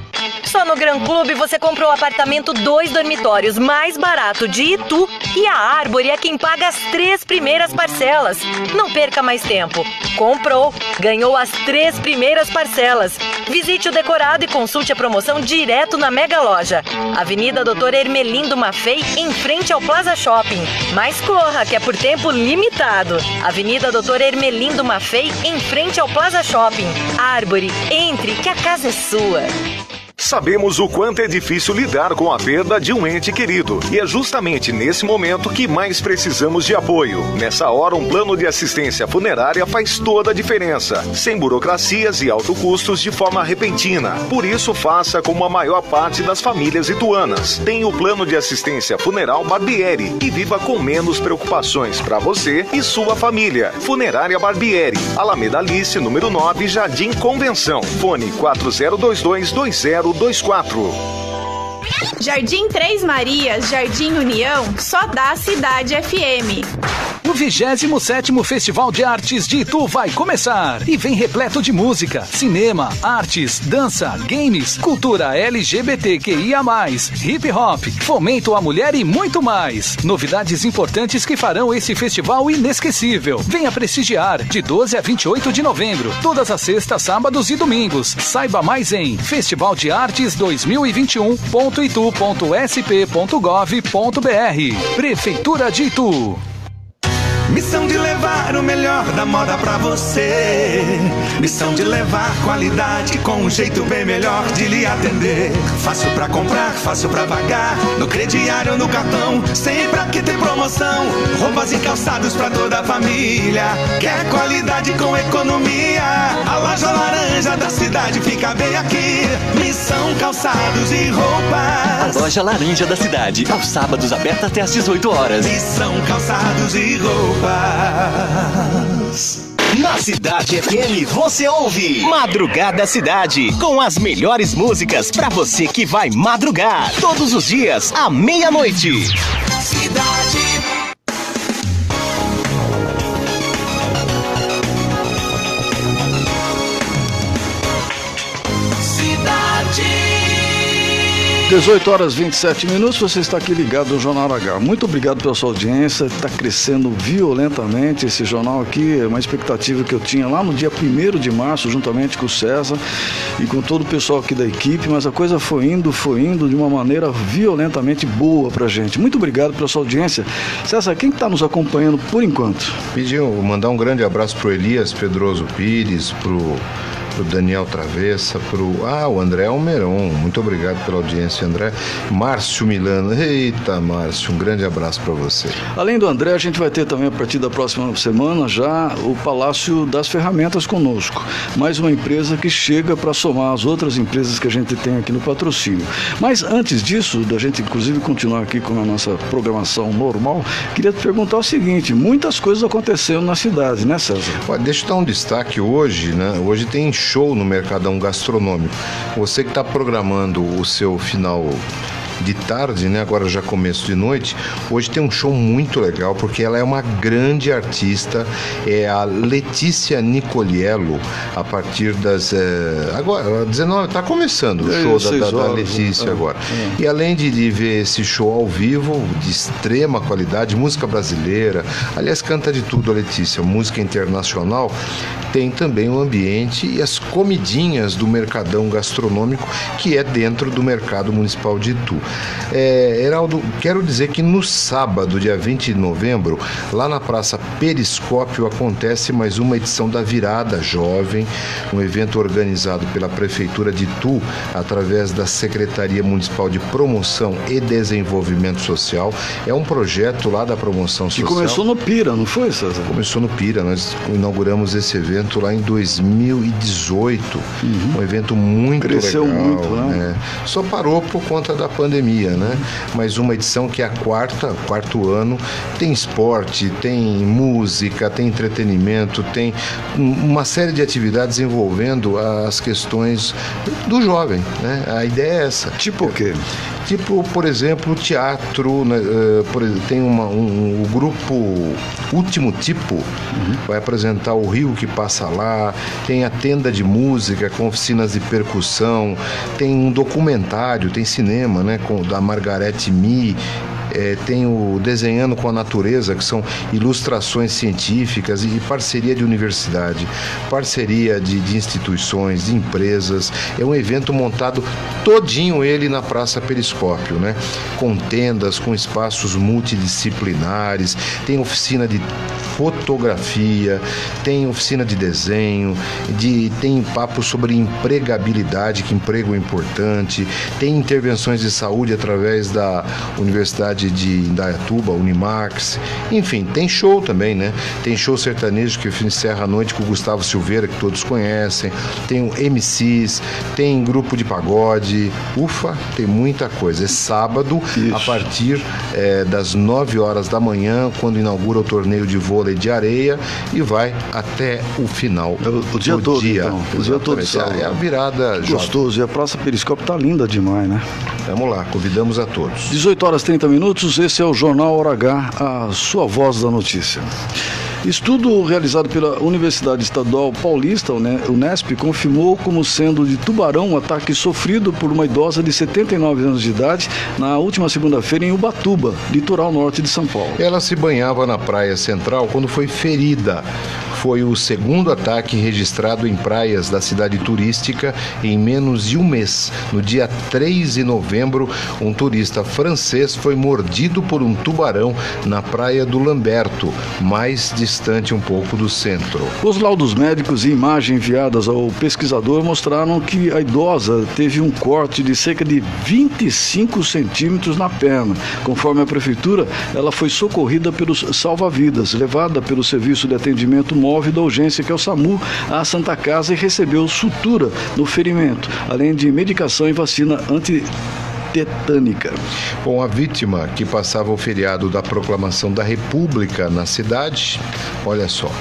Só no Gran Clube você comprou o apartamento dois dormitórios mais barato de Itu e a Árvore é quem paga as três primeiras parcelas. Não perca mais tempo. Comprou, ganhou as três primeiras parcelas. Visite o decorado e consulte a promoção direto na Mega Loja. Avenida Doutor Ermelindo Maffei, em frente ao Plaza Shopping. Mas corra, que é por tempo limitado. Avenida Doutor Ermelindo Maffei, em frente ao Plaza Shopping. Árvore, entre, que a casa é sua. Sabemos o quanto é difícil lidar com a perda de um ente querido. E é justamente nesse momento que mais precisamos de apoio. Nessa hora, um plano de assistência funerária faz toda a diferença. Sem burocracias e alto custos de forma repentina. Por isso, faça como a maior parte das famílias ituanas. Tem o plano de assistência funeral Barbieri e viva com menos preocupações para você e sua família. Funerária Barbieri, Alameda Alice, número 9, Jardim Convenção. Fone 4022 20 24. Jardim Três Marias, Jardim União, só dá Cidade FM. O 27 Festival de Artes de Itu vai começar e vem repleto de música, cinema, artes, dança, games, cultura LGBTQIA+, hip hop, fomento à mulher e muito mais. Novidades importantes que farão esse festival inesquecível. Venha prestigiar de 12 a 28 de novembro, todas as sextas, sábados e domingos. Saiba mais em festivaldeartes2021.itu.sp.gov.br. Prefeitura de Itu. Missão de levar o melhor da moda pra você. Missão de levar qualidade com um jeito bem melhor de lhe atender. Fácil pra comprar, fácil pra pagar. No crediário, no cartão, sempre aqui tem promoção. Roupas e calçados pra toda a família. Quer qualidade com economia? A loja laranja da cidade fica bem aqui. Missão calçados e roupas. A loja laranja da cidade, aos sábados aberta até às 18 horas. Missão calçados e roupas. Na Cidade FM você ouve Madrugada Cidade, com as melhores músicas para você que vai madrugar todos os dias à meia-noite. Cidade. 18 horas 27 minutos, você está aqui ligado no Jornal H. Muito obrigado pela sua audiência, está crescendo violentamente esse jornal aqui, é uma expectativa que eu tinha lá no dia 1 de março, juntamente com o César e com todo o pessoal aqui da equipe, mas a coisa foi indo, foi indo de uma maneira violentamente boa pra gente. Muito obrigado pela sua audiência. César, quem está nos acompanhando por enquanto? Pediu mandar um grande abraço pro Elias Pedroso Pires, pro pro Daniel Travessa, pro ah, o André Almeron. Muito obrigado pela audiência, André. Márcio Milano. Eita, Márcio, um grande abraço para você. Além do André, a gente vai ter também a partir da próxima semana já o Palácio das Ferramentas conosco. Mais uma empresa que chega para somar as outras empresas que a gente tem aqui no patrocínio. Mas antes disso, da gente inclusive continuar aqui com a nossa programação normal, queria te perguntar o seguinte: muitas coisas aconteceram na cidade, né, César? Olha, deixa eu dar um destaque hoje, né? Hoje tem show no Mercadão Gastronômico. Você que está programando o seu final de tarde, né? Agora já começo de noite. Hoje tem um show muito legal porque ela é uma grande artista, é a Letícia Nicoliello, a partir das é, agora 19 está começando o show da, da, da, Letícia agora. E além de, de, ver esse show ao vivo de extrema qualidade, música brasileira, aliás canta de tudo a Letícia, música internacional, tem também o ambiente e as comidinhas do Mercadão Gastronômico que é dentro do Mercado Municipal de Itu. É, Heraldo, quero dizer que no sábado, dia 20 de novembro, lá na Praça Periscópio, acontece mais uma edição da Virada Jovem, um evento organizado pela Prefeitura de Itu, através da Secretaria Municipal de Promoção e Desenvolvimento Social. É um projeto lá da promoção Que social. começou no Pira, não foi, César? Começou no Pira, nós inauguramos esse evento lá em 2018. Um evento muito Uhum. Cresceu legal. muito, né? né? Só parou por conta da pandemia, né? Mas uma edição que é a quarta, quarto ano, tem esporte, tem música, tem entretenimento, tem um- uma série de atividades envolvendo as questões do jovem, né? A ideia é essa. Tipo o quê? Tipo, por exemplo, teatro, né? Eh, tem uma, um, o grupo Último Tipo, vai apresentar o Rio que passa lá, tem a tenda de música com oficinas de percussão, tem um documentário, tem cinema, né, com, da Margarete Mi, eh, tem o Desenhando com a Natureza, que são ilustrações científicas e parceria de universidade, parceria de, de instituições, de empresas. É um evento montado todinho ele na Praça Periscópio, né? Com tendas, com espaços multidisciplinares, tem oficina de fotografia, tem oficina de desenho, de, tem papo sobre empregabilidade, que emprego é importante, tem intervenções de saúde através da Universidade de Indaiatuba, Unimax, enfim, tem show também, né? Tem show sertanejo que encerra a noite com o Gustavo Silveira, que todos conhecem, tem o MCs, tem grupo de pagode, ufa, tem muita coisa. É sábado, a partir eh, das 9 horas da manhã, quando inaugura o torneio de vôlei de areia e vai até o final o dia do todo, dia. então. O dia todo. É a virada jovem. Gostoso. E a Praça Periscópio tá linda demais, né? Vamos lá, convidamos a todos. 18 horas 30 minutos, esse é o Jornal Hora H, a sua voz da notícia. Estudo realizado pela Universidade Estadual Paulista, Une- Unesp, confirmou como sendo de tubarão um ataque sofrido por uma idosa de 79 anos de idade na última segunda-feira em Ubatuba, litoral norte de São Paulo. Ela se banhava na praia central quando foi ferida. Foi o segundo ataque registrado em praias da cidade turística em menos de um mês. No dia 3 de novembro, um turista francês foi mordido por um tubarão na praia do Lamberto, mais distante um pouco do centro. Os laudos médicos e imagem enviadas ao pesquisador mostraram que a idosa teve um corte de cerca de 25 centímetros na perna. Conforme a prefeitura, ela foi socorrida pelos salva-vidas, levada pelo Serviço de Atendimento Móvel da Urgência, que é o SAMU, à Santa Casa e recebeu sutura no ferimento, além de medicação e vacina anti tetânica. Bom, a vítima que passava o feriado da proclamação da República na cidade, olha só,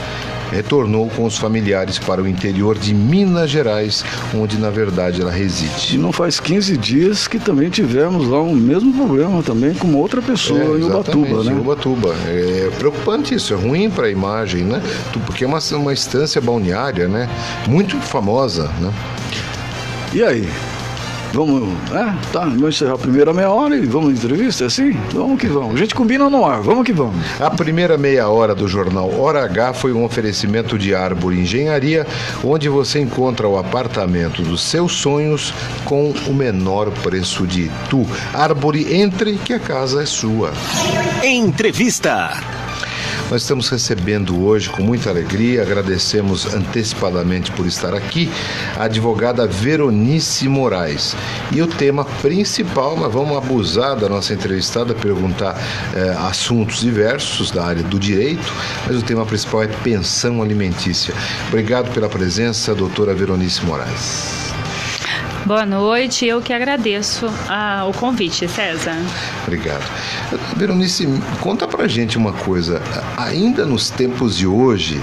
retornou com os familiares para o interior de Minas Gerais, onde na verdade ela reside. E não faz 15 dias que também tivemos lá o mesmo problema também com outra pessoa É, em Ubatuba, né? em Ubatuba. É preocupante isso, é ruim para a imagem, né? Porque é uma, uma estância balneária, né? Muito famosa, né? E aí? Vamos, é, tá, vamos encerrar a primeira meia hora e vamos à entrevista, é assim? Vamos que vamos. A gente combina no ar, vamos que vamos. A primeira meia hora do jornal Hora H foi um oferecimento de Árvore Engenharia, onde você encontra o apartamento dos seus sonhos com o menor preço de Itu. Árvore, entre que a casa é sua. Entrevista. Nós estamos recebendo hoje com muita alegria, agradecemos antecipadamente por estar aqui, a advogada Veronice Moraes. E o tema principal, nós vamos abusar da nossa entrevistada, perguntar eh, assuntos diversos da área do direito, mas o tema principal é pensão alimentícia. Obrigado pela presença, doutora Veronice Moraes. Boa noite, eu que agradeço ah, o convite, César. Obrigado. Veronice, conta pra gente uma coisa. Ainda nos tempos de hoje,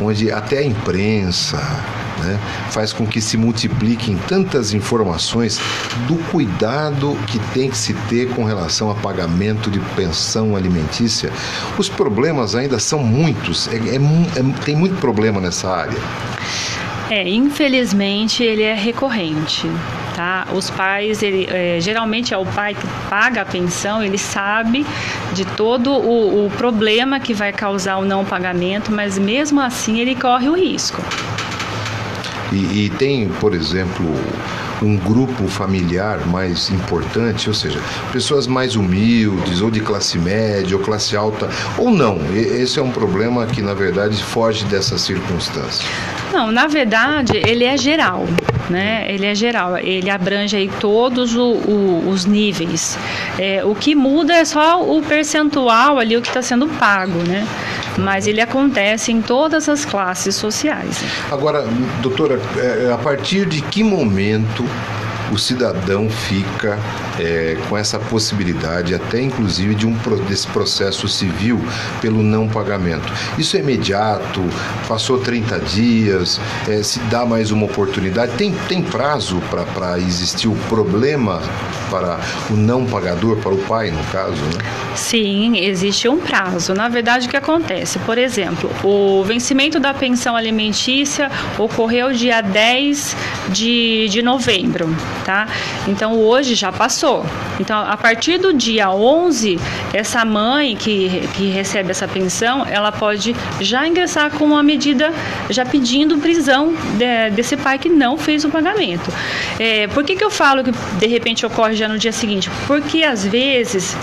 onde até a imprensa né, faz com que se multipliquem tantas informações do cuidado que tem que se ter com relação a pagamento de pensão alimentícia, os problemas ainda são muitos. É- é é- tem muito problema nessa área. É, infelizmente ele é recorrente, tá? Os pais, ele, é, geralmente é o pai que paga a pensão, ele sabe de todo o, o problema que vai causar o não pagamento, mas mesmo assim ele corre o risco. E, e tem, por exemplo, um grupo familiar mais importante, ou seja, pessoas mais humildes, ou de classe média, ou classe alta, ou não. Esse é um problema que, na verdade, foge dessa circunstância. Não, na verdade, ele é geral, né? Ele é geral, ele abrange aí todos o, o, os níveis. É, o que muda é só o percentual ali, o que está sendo pago, né? Mas ele acontece em todas as classes sociais. Agora, doutora, é, a partir de que momento you. O cidadão fica é, com essa possibilidade, até inclusive de um desse processo civil pelo não pagamento. Isso é imediato, passou 30 dias, é, se dá mais uma oportunidade, tem, tem prazo para existir o problema para o não pagador, para o pai, no caso, né? Sim, existe um prazo. Na verdade, o que acontece? Por exemplo, o vencimento da pensão alimentícia ocorreu dia 10 de, de novembro, tá? Então, hoje já passou. Então, a partir do dia 11, essa mãe que, que recebe essa pensão, ela pode já ingressar com uma medida, já pedindo prisão de, desse pai que não fez o pagamento. É, por que, que eu falo que de repente ocorre já no dia seguinte? Porque às vezes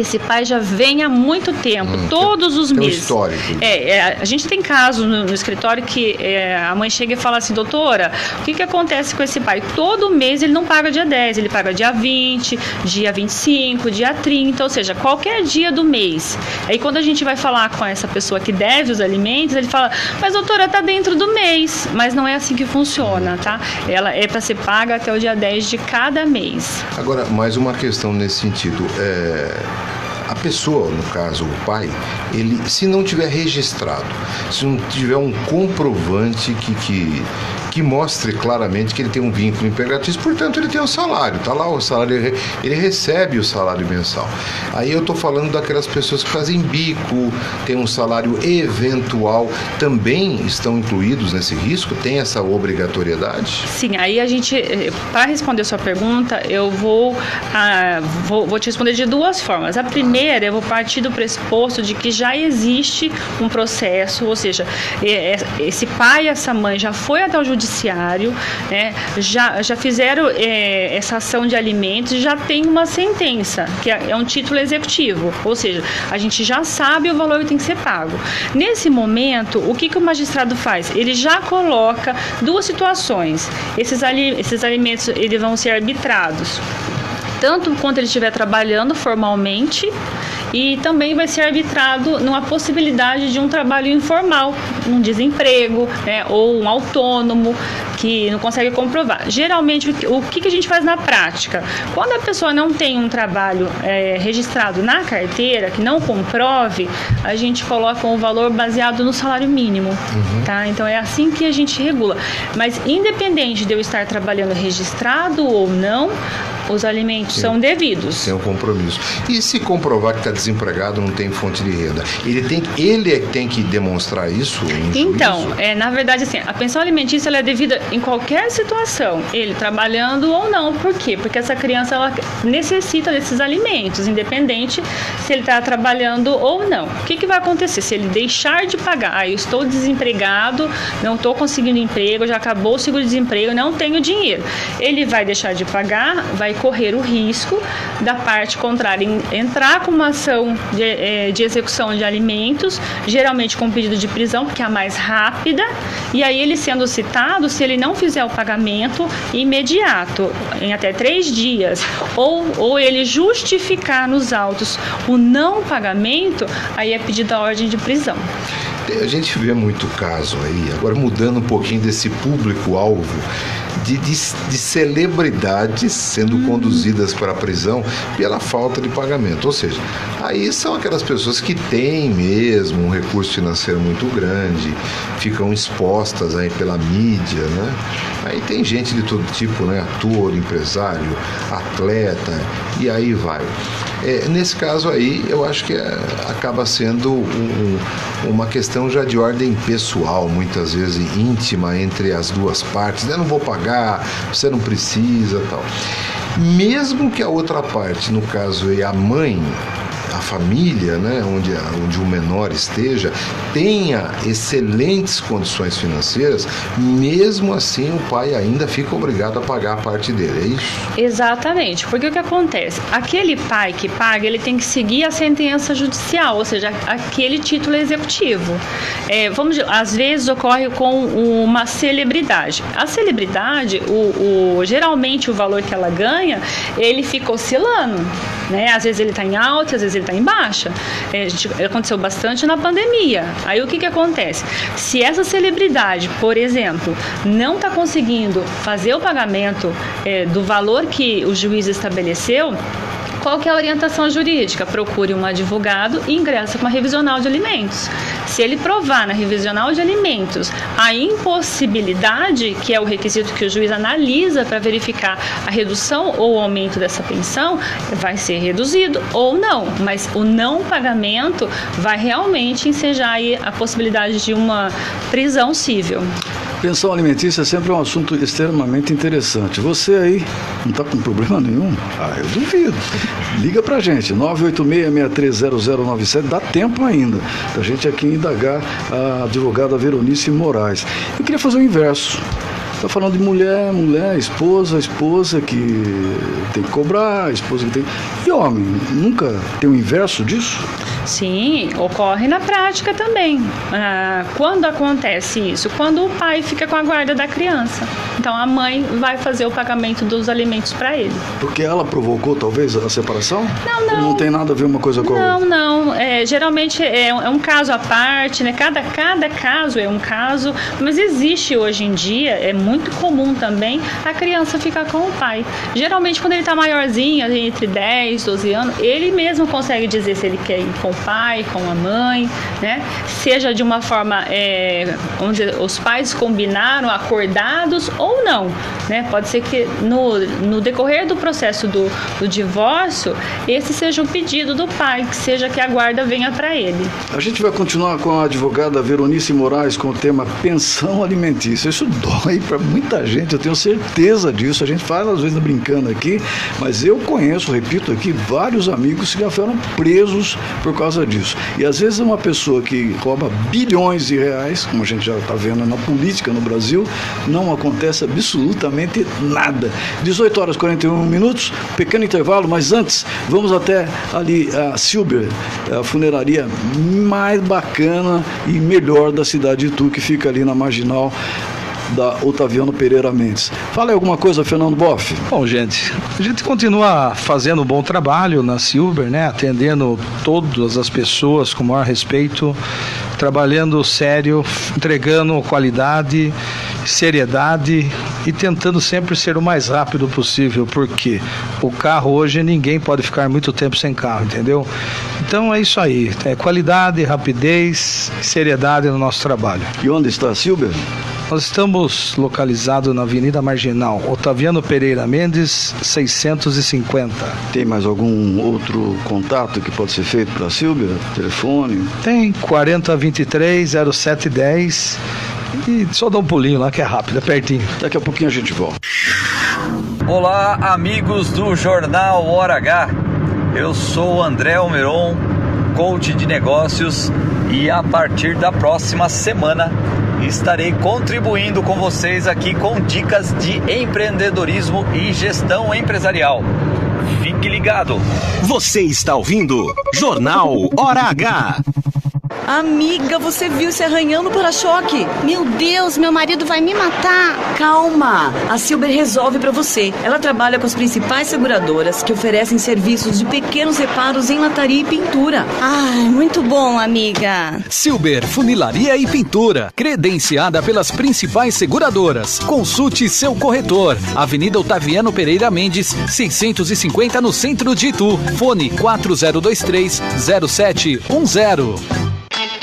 esse pai já vem há muito tempo, hum, todos os tem meses. Um histórico. É, é, a gente tem casos no, no escritório que é, a mãe chega e fala assim, doutora, o que, que acontece com esse pai? Todo mês ele não paga dia 10, ele paga dia 20, dia 25, dia 30, ou seja, qualquer dia do mês. Aí quando a gente vai falar com essa pessoa que deve os alimentos, ele fala, mas doutora, tá dentro do mês. Mas não é assim que funciona, tá? Ela é para ser paga até o dia 10 de cada mês. Agora, mais uma questão nesse sentido. É a pessoa, no caso o pai, ele se não tiver registrado, se não tiver um comprovante que, que que mostre claramente que ele tem um vínculo empregatício, portanto ele tem um salário, tá lá o salário, ele recebe o salário mensal. Aí eu estou falando daquelas pessoas que fazem bico, tem um salário eventual, também estão incluídos nesse risco? Tem essa obrigatoriedade? Sim, aí a gente, para responder a sua pergunta, eu vou, ah, vou, vou te responder de duas formas. A primeira, eu vou partir do pressuposto de que já existe um processo, ou seja, esse pai, essa mãe já foi até o judiciário judiciário, né, já, já fizeram é, essa ação de alimentos e já tem uma sentença, que é, é um título executivo, ou seja, a gente já sabe o valor que tem que ser pago. Nesse momento, o que, que o magistrado faz? Ele já coloca duas situações. Esses, ali, esses alimentos eles vão ser arbitrados tanto quanto ele estiver trabalhando formalmente e também vai ser arbitrado numa possibilidade de um trabalho informal, um desemprego, né, ou um autônomo que não consegue comprovar. Geralmente, o que, a gente faz na prática? Quando a pessoa não tem um trabalho é, registrado na carteira, que não comprove, a gente coloca um valor baseado no salário mínimo, uhum. tá? Então é assim que a gente regula. Mas independente de eu estar trabalhando registrado ou não, os alimentos Sim. são devidos. Tem um compromisso. E se comprovar que está desempregado, não tem fonte de renda, ele tem, ele é tem que demonstrar isso? então, é, na verdade, assim, a pensão alimentícia é devida em qualquer situação, ele trabalhando ou não. Por quê? Porque essa criança ela necessita desses alimentos, independente se ele está trabalhando ou não. O que, que vai acontecer? Se ele deixar de pagar, ah, eu estou desempregado, não estou conseguindo emprego, já acabou o seguro-desemprego, não tenho dinheiro. Ele vai deixar de pagar, vai correr o risco da parte contrária entrar com uma ação de, é, de execução de alimentos, geralmente com pedido de prisão, porque é a mais rápida, e aí ele sendo citado, se ele não fizer o pagamento imediato, em até três dias, ou, ou ele justificar nos autos o não pagamento, aí é pedida a ordem de prisão. A gente vê muito caso aí, agora mudando um pouquinho desse público-alvo, de, de, de, celebridades sendo hum. conduzidas para a prisão pela falta de pagamento. Ou seja, aí são aquelas pessoas que têm mesmo um recurso financeiro muito grande, ficam expostas aí pela mídia, né? Aí tem gente de todo tipo, né? Ator, empresário, atleta, e aí vai. É, nesse caso aí, eu acho que é, acaba sendo um, uma questão já de ordem pessoal, muitas vezes íntima entre as duas partes. Né? Não vou pagar, você não precisa tal. Mesmo que a outra parte, no caso é a mãe, família, né, onde, onde o menor esteja, tenha excelentes condições financeiras, mesmo assim o pai ainda fica obrigado a pagar a parte dele, é isso? Exatamente, porque o que acontece? Aquele pai que paga, ele tem que seguir a sentença judicial, ou seja, aquele título executivo. É, vamos, às vezes ocorre com uma celebridade. A celebridade, o, o, geralmente o valor que ela ganha, ele fica oscilando. Né? Às vezes ele está em alta, às vezes ele está em baixa. É, gente, aconteceu bastante na pandemia. Aí o que, que acontece? Se essa celebridade, por exemplo, não está conseguindo fazer o pagamento é, do valor que o juiz estabeleceu, qual que é a orientação jurídica? Procure um advogado e ingressa com uma revisional de alimentos. Se ele provar na revisional de alimentos a impossibilidade, que é o requisito que o juiz analisa para verificar a redução ou aumento dessa pensão, vai ser reduzido ou não, mas o não pagamento vai realmente ensejar a possibilidade de uma prisão civil. Pensão alimentícia é sempre um assunto extremamente interessante. Você aí não está com problema nenhum? Ah, eu duvido. Liga pra gente, 986-630097, dá tempo ainda da gente aqui indagar a advogada Veronice Moraes. Eu queria fazer o inverso. Está falando de mulher, mulher, esposa, esposa que tem que cobrar, esposa que tem. E homem, nunca tem o inverso disso? Sim, ocorre na prática também. Ah, quando acontece isso? Quando o pai fica com a guarda da criança. Então a mãe vai fazer o pagamento dos alimentos para ele. Porque ela provocou talvez a separação? Não, não. Ou não tem nada a ver uma coisa com a outra? Não, não. É, geralmente é, é, um caso à parte, né? Cada, cada caso é um caso, mas existe hoje em dia, é muito comum também, a criança ficar com o pai. Geralmente quando ele está maiorzinho, entre 10, 12 anos, ele mesmo consegue dizer se ele quer ir com pai, com a mãe, né? Seja de uma forma, é, onde os pais combinaram, acordados ou não, né? Pode ser que no, no decorrer do processo do, do divórcio, esse seja o pedido do pai, que seja que a guarda venha para ele. A gente vai continuar com a advogada Veronice Moraes com o tema pensão alimentícia. Isso dói para muita gente, eu tenho certeza disso. A gente fala às vezes brincando aqui, mas eu conheço, repito aqui, vários amigos que já foram presos por causa causa disso. E às vezes uma pessoa que rouba bilhões de reais, como a gente já está vendo na política no Brasil, não acontece absolutamente nada. 18 horas e 41 minutos, pequeno intervalo, mas antes vamos até ali a Silber, a funeraria mais bacana e melhor da cidade de Itu, que fica ali na marginal da Otaviano Pereira Mendes. Fala aí alguma coisa, Fernando Boff. Bom, gente, a gente continua fazendo um bom trabalho na Silver, né? Atendendo todas as pessoas com o maior respeito, trabalhando sério, entregando qualidade, seriedade e tentando sempre ser o mais rápido possível, porque o carro hoje ninguém pode ficar muito tempo sem carro, entendeu? Então é isso aí, é qualidade, rapidez, seriedade no nosso trabalho. E onde está a Silver? Nós estamos localizados na Avenida Marginal, Otaviano Pereira Mendes, 650. Tem mais algum outro contato que pode ser feito para a Silvia? Telefone? Tem 4023 0710 e só dá um pulinho lá que é rápido, é pertinho. Daqui a pouquinho a gente volta. Olá, amigos do Jornal Hora H. Eu sou André Almeron, coach de negócios e a partir da próxima semana estarei contribuindo com vocês aqui com dicas de empreendedorismo e gestão empresarial. Fique ligado. Você está ouvindo Jornal Hora H. Amiga, você viu se arranhando para-choque? Meu Deus, meu marido vai me matar. Calma, a Silber resolve para você. Ela trabalha com as principais seguradoras que oferecem serviços de pequenos reparos em lataria e pintura. Ai, muito bom, amiga. Silber Funilaria e Pintura, credenciada pelas principais seguradoras. Consulte seu corretor. Avenida Otaviano Pereira Mendes, 650 no centro de Itu. Fone 4023 0710.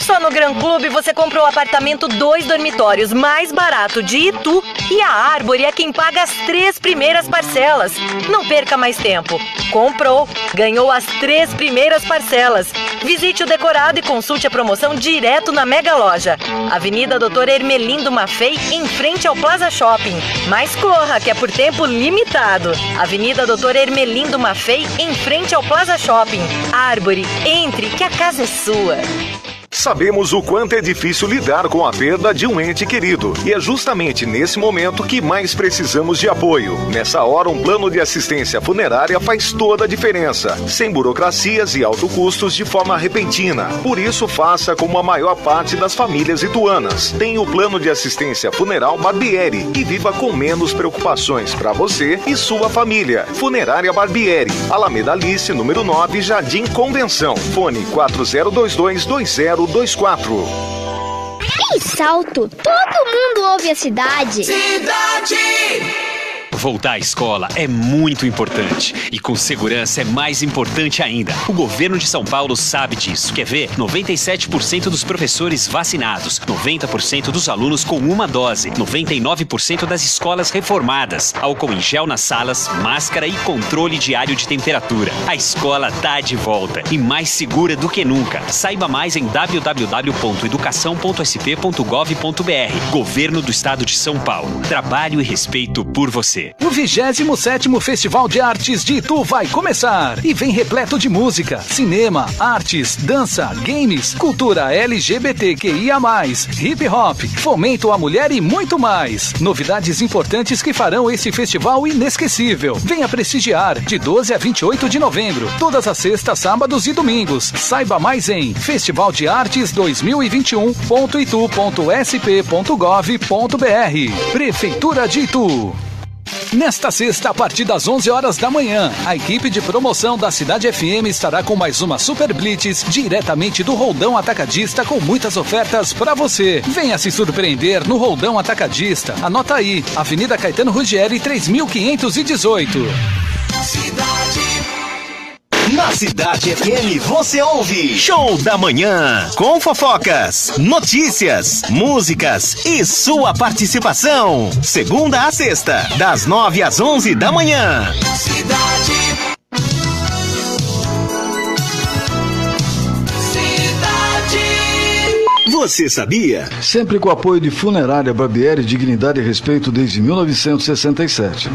Só no Gran Clube você comprou o apartamento dois dormitórios mais barato de Itu e a Árvore é quem paga as três primeiras parcelas. Não perca mais tempo. Comprou, ganhou as três primeiras parcelas. Visite o decorado e consulte a promoção direto na Mega Loja. Avenida Doutor Ermelindo Maffei, em frente ao Plaza Shopping. Mas corra, que é por tempo limitado. Avenida Doutor Ermelindo Maffei, em frente ao Plaza Shopping. Árvore, entre, que a casa é sua. Sabemos o quanto é difícil lidar com a perda de um ente querido. E é justamente nesse momento que mais precisamos de apoio. Nessa hora, um plano de assistência funerária faz toda a diferença. Sem burocracias e alto custos de forma repentina. Por isso, faça como a maior parte das famílias ituanas. Tem o plano de assistência funeral Barbieri e viva com menos preocupações para você e sua família. Funerária Barbieri, Alameda Alice, número 9, Jardim Convenção. Fone 4022 20 24. Em Salto, todo mundo ouve a cidade. Cidade! Voltar à escola é muito importante e com segurança é mais importante ainda. O governo de São Paulo sabe disso. Quer ver? 97% dos professores vacinados, 90% dos alunos com uma dose, 99% das escolas reformadas, álcool em gel nas salas, máscara e controle diário de temperatura. A escola tá de volta e mais segura do que nunca. Saiba mais em www.educação.sp.gov.br. Governo do Estado de São Paulo. Trabalho e respeito por você. O 27º Festival de Artes de Itu vai começar e vem repleto de música, cinema, artes, dança, games, cultura LGBTQIA+, hip hop, fomento à mulher e muito mais. Novidades importantes que farão esse festival inesquecível. Venha prestigiar de 12 a 28 de novembro, todas as sextas, sábados e domingos. Saiba mais em festivaldeartes2021.itu.sp.gov.br. Prefeitura de Itu. Nesta sexta, a partir das 11 horas da manhã, a equipe de promoção da Cidade FM estará com mais uma Super Blitz diretamente do Roldão Atacadista com muitas ofertas para você. Venha se surpreender no Roldão Atacadista. Anota aí, Avenida Caetano Ruggieri 3518. Cidade. Na Cidade FM você ouve Show da Manhã com fofocas, notícias, músicas e sua participação. Segunda a sexta, das nove às onze da manhã. Cidade. Cidade. Você sabia? Sempre com o apoio de Funerária Barbieri, Dignidade e Respeito desde 1967.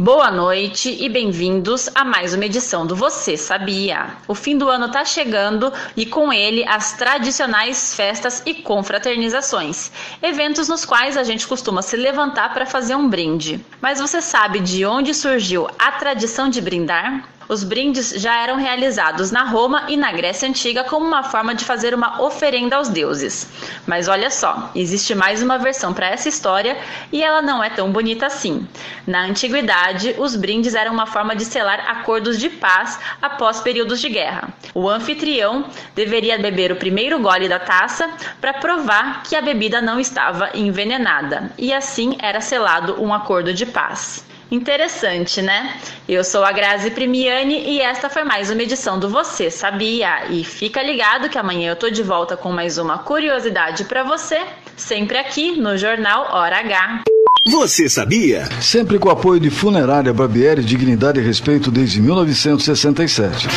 Boa noite e bem-vindos a mais uma edição do Você Sabia. O fim do ano está chegando e com ele as tradicionais festas e confraternizações, eventos nos quais a gente costuma se levantar para fazer um brinde. Mas você sabe de onde surgiu a tradição de brindar? Os brindes já eram realizados na Roma e na Grécia Antiga como uma forma de fazer uma oferenda aos deuses. Mas olha só, existe mais uma versão para essa história e ela não é tão bonita assim. Na antiguidade, os brindes eram uma forma de selar acordos de paz após períodos de guerra. O anfitrião deveria beber o primeiro gole da taça para provar que a bebida não estava envenenada, e assim era selado um acordo de paz. Interessante, né? Eu sou a Grazi Primiani e esta foi mais uma edição do Você Sabia. E fica ligado que amanhã eu tô de volta com mais uma curiosidade para você, sempre aqui no Jornal Hora H. Você sabia? Sempre com o apoio de Funerária Barbieri, Dignidade e Respeito desde 1967.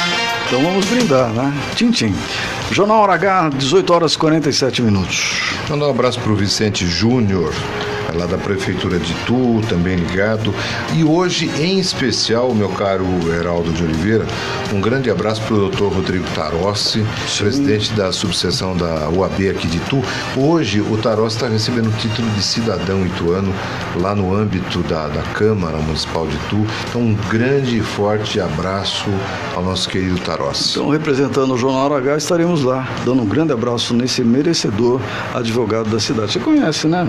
Então vamos brindar, né? Tchim, tchim. Jornal Hora H, 18 horas e 47 minutos. Mandar um abraço para o Vicente Júnior, lá da Prefeitura de Itu, também ligado. E hoje, em especial, meu caro Heraldo de Oliveira, um grande abraço para o doutor Rodrigo Tarossi, presidente da subseção da UAB aqui de Itu. Hoje, o Tarossi está recebendo o título de cidadão ituano lá no âmbito da, da Câmara Municipal de Itu. Então, um grande e forte abraço ao nosso querido Tarossi. Então, representando o Jornal H, estaremos lá, dando um grande abraço nesse merecedor advogado da cidade. Você conhece, né?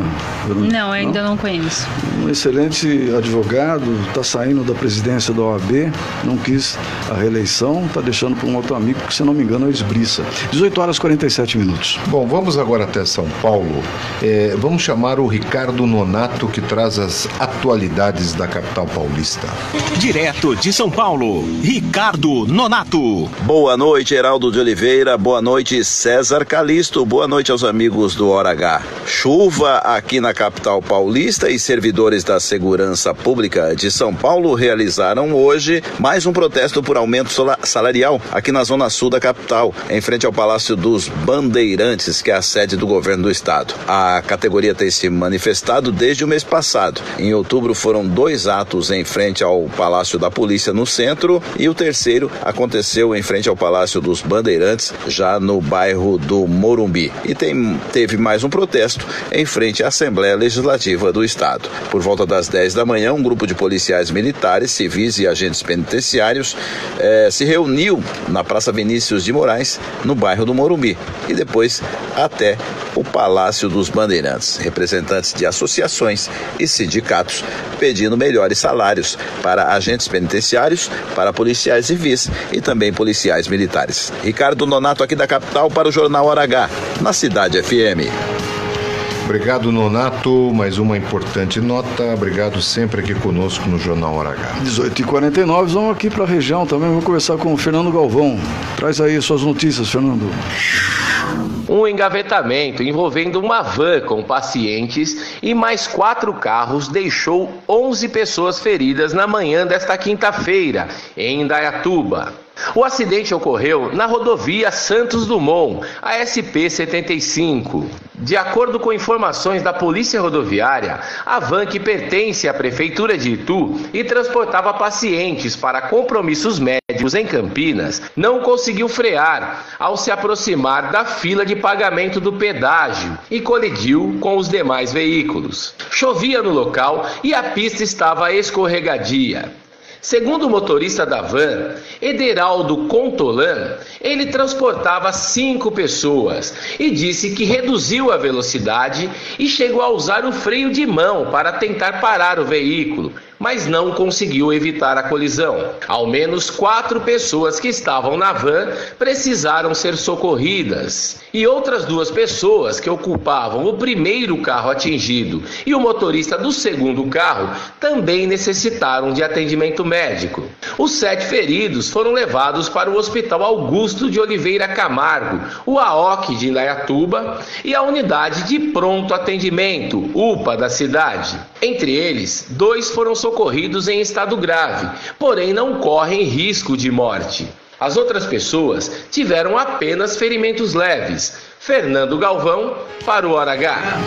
Não, Não, ainda não, não conheço. Um excelente advogado, está saindo da presidência da OAB, não quis a reeleição, está deixando para um outro amigo, que se não me engano é o Esbriça. 18 horas e 47 minutos. Bom, vamos agora até São Paulo. É, vamos chamar o Ricardo Nonato, que traz as atualidades da capital paulista. Direto de São Paulo, Ricardo Nonato. Boa noite, Heraldo de Oliveira. Boa noite, César Calisto. Boa noite aos amigos do Hora H. Chuva aqui na capital paulista e servidores da Segurança Pública de São Paulo realizaram hoje mais um protesto por aumento salarial aqui na zona sul da capital, em frente ao Palácio dos Bandeirantes, que é a sede do governo do estado. A categoria tem se manifestado desde o mês passado. Em outubro foram dois atos em frente ao Palácio da Polícia no centro e o terceiro aconteceu em frente ao Palácio dos Bandeirantes, já no bairro do Morumbi. E tem, teve mais um protesto em frente à Assembleia Legislativa do Estado. Por volta das 10 da manhã, um grupo de policiais militares, civis e agentes penitenciários eh, se reuniu na Praça Vinícius de Moraes, no bairro do Morumbi, e depois até o Palácio dos Bandeirantes. Representantes de associações e sindicatos pedindo melhores salários para agentes penitenciários, para policiais civis e também policiais militares. Ricardo Nonato aqui da capital para o Jornal Hora H, na Cidade FM. Obrigado, Nonato. Mais uma importante nota. Obrigado sempre aqui conosco no Jornal Hora H. 18h49, vamos aqui para a região também. Vou conversar com o Fernando Galvão. Traz aí suas notícias, Fernando. Um engavetamento envolvendo uma van com pacientes e mais quatro carros deixou 11 pessoas feridas na manhã desta quinta-feira, em Indaiatuba. O acidente ocorreu na rodovia Santos Dumont, a SP-75. De acordo com informações da Polícia Rodoviária, a van que pertence à Prefeitura de Itu e transportava pacientes para compromissos médicos em Campinas não conseguiu frear ao se aproximar da fila de pagamento do pedágio e colidiu com os demais veículos. Chovia no local e a pista estava escorregadia. Segundo o motorista da van, Ederaldo Contolan, ele transportava cinco pessoas e disse que reduziu a velocidade e chegou a usar o freio de mão para tentar parar o veículo, mas não conseguiu evitar a colisão. Ao menos quatro pessoas que estavam na van precisaram ser socorridas. E outras duas pessoas que ocupavam o primeiro carro atingido e o motorista do segundo carro também necessitaram de atendimento médico. Os sete feridos foram levados para o Hospital Augusto de Oliveira Camargo, o AOC de Indaiatuba e a unidade de pronto atendimento, UPA da cidade. Entre eles, dois foram socorridos socorridos em estado grave, porém não correm risco de morte. As outras pessoas tiveram apenas ferimentos leves. Fernando Galvão para o Hora H.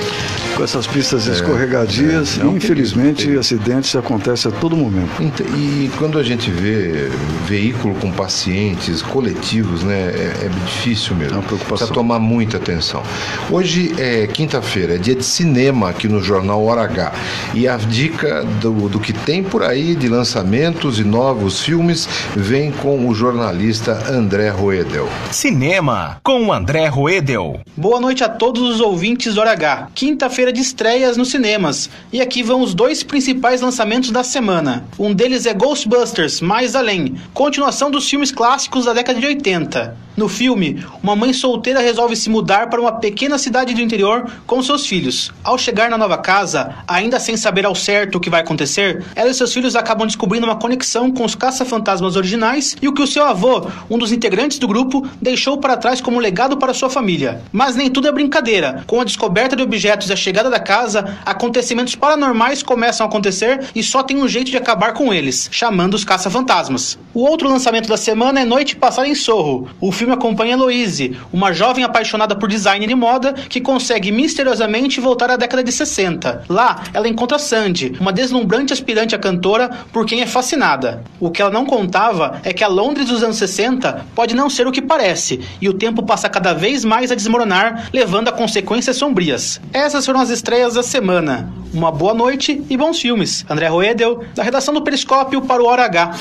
Com essas pistas escorregadias, é, é, é infelizmente acidentes acontecem a todo momento. E quando a gente vê veículo com pacientes coletivos, né, é, é difícil mesmo. É uma preocupação. Precisa tomar muita atenção. Hoje é quinta-feira, é dia de cinema aqui no Jornal Hora H. E a dica do, do que tem por aí de lançamentos e novos filmes vem com o jornalista André Roedel. Cinema com o André Roedel. Boa noite a todos os ouvintes do Hora H. Quinta-feira de estreias nos cinemas. E aqui vão os dois principais lançamentos da semana. Um deles é Ghostbusters Mais Além, continuação dos filmes clássicos da década de 80. No filme, uma mãe solteira resolve se mudar para uma pequena cidade do interior com seus filhos. Ao chegar na nova casa, ainda sem saber ao certo o que vai acontecer, ela e seus filhos acabam descobrindo uma conexão com os caça-fantasmas originais e o que o seu avô, um dos integrantes do grupo, deixou para trás como legado para sua família. Mas nem tudo é brincadeira. Com a descoberta de objetos e a chegada da casa, acontecimentos paranormais começam a acontecer e só tem um jeito de acabar com eles, chamando os caça-fantasmas. O outro lançamento da semana é Noite Passar em Sorro. O filme acompanha Louise, uma jovem apaixonada por design de moda que consegue misteriosamente voltar à década de 60. Lá, ela encontra Sandy, uma deslumbrante aspirante a cantora por quem é fascinada. O que ela não contava é que a Londres dos anos 60 pode não ser o que parece, e o tempo passa cada vez mais a desmoronar, levando a consequências sombrias. Essas foram as estreias da semana. Uma boa noite e bons filmes. André Roedel, da redação do Periscópio para o Hora H.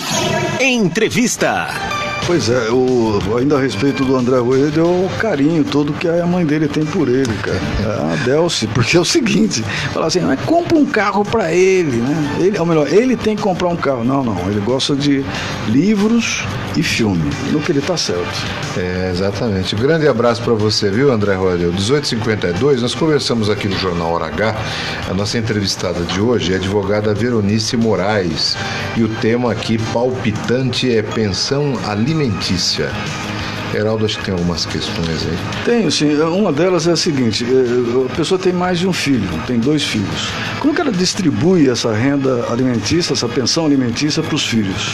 Entrevista. Pois é, o, ainda a respeito do André Rueda, é o carinho todo que a mãe dele tem por ele, cara. É a Delce, porque é o seguinte, fala assim, mas compra um carro para ele, né? Ele, ou melhor, ele tem que comprar um carro. Não, não, ele gosta de livros e filme, no que ele tá certo. É, exatamente. Grande abraço para você, viu, André Roder? 1852, nós conversamos aqui no Jornal Hora H. A nossa entrevistada de hoje é a advogada Veronice Moraes. E o tema aqui palpitante é pensão alimentícia. Heraldo, acho que tem algumas questões aí. Tenho, sim. Uma delas é a seguinte: é, a pessoa tem mais de um filho, tem dois filhos. Como que ela distribui essa renda alimentícia, essa pensão alimentícia para os filhos?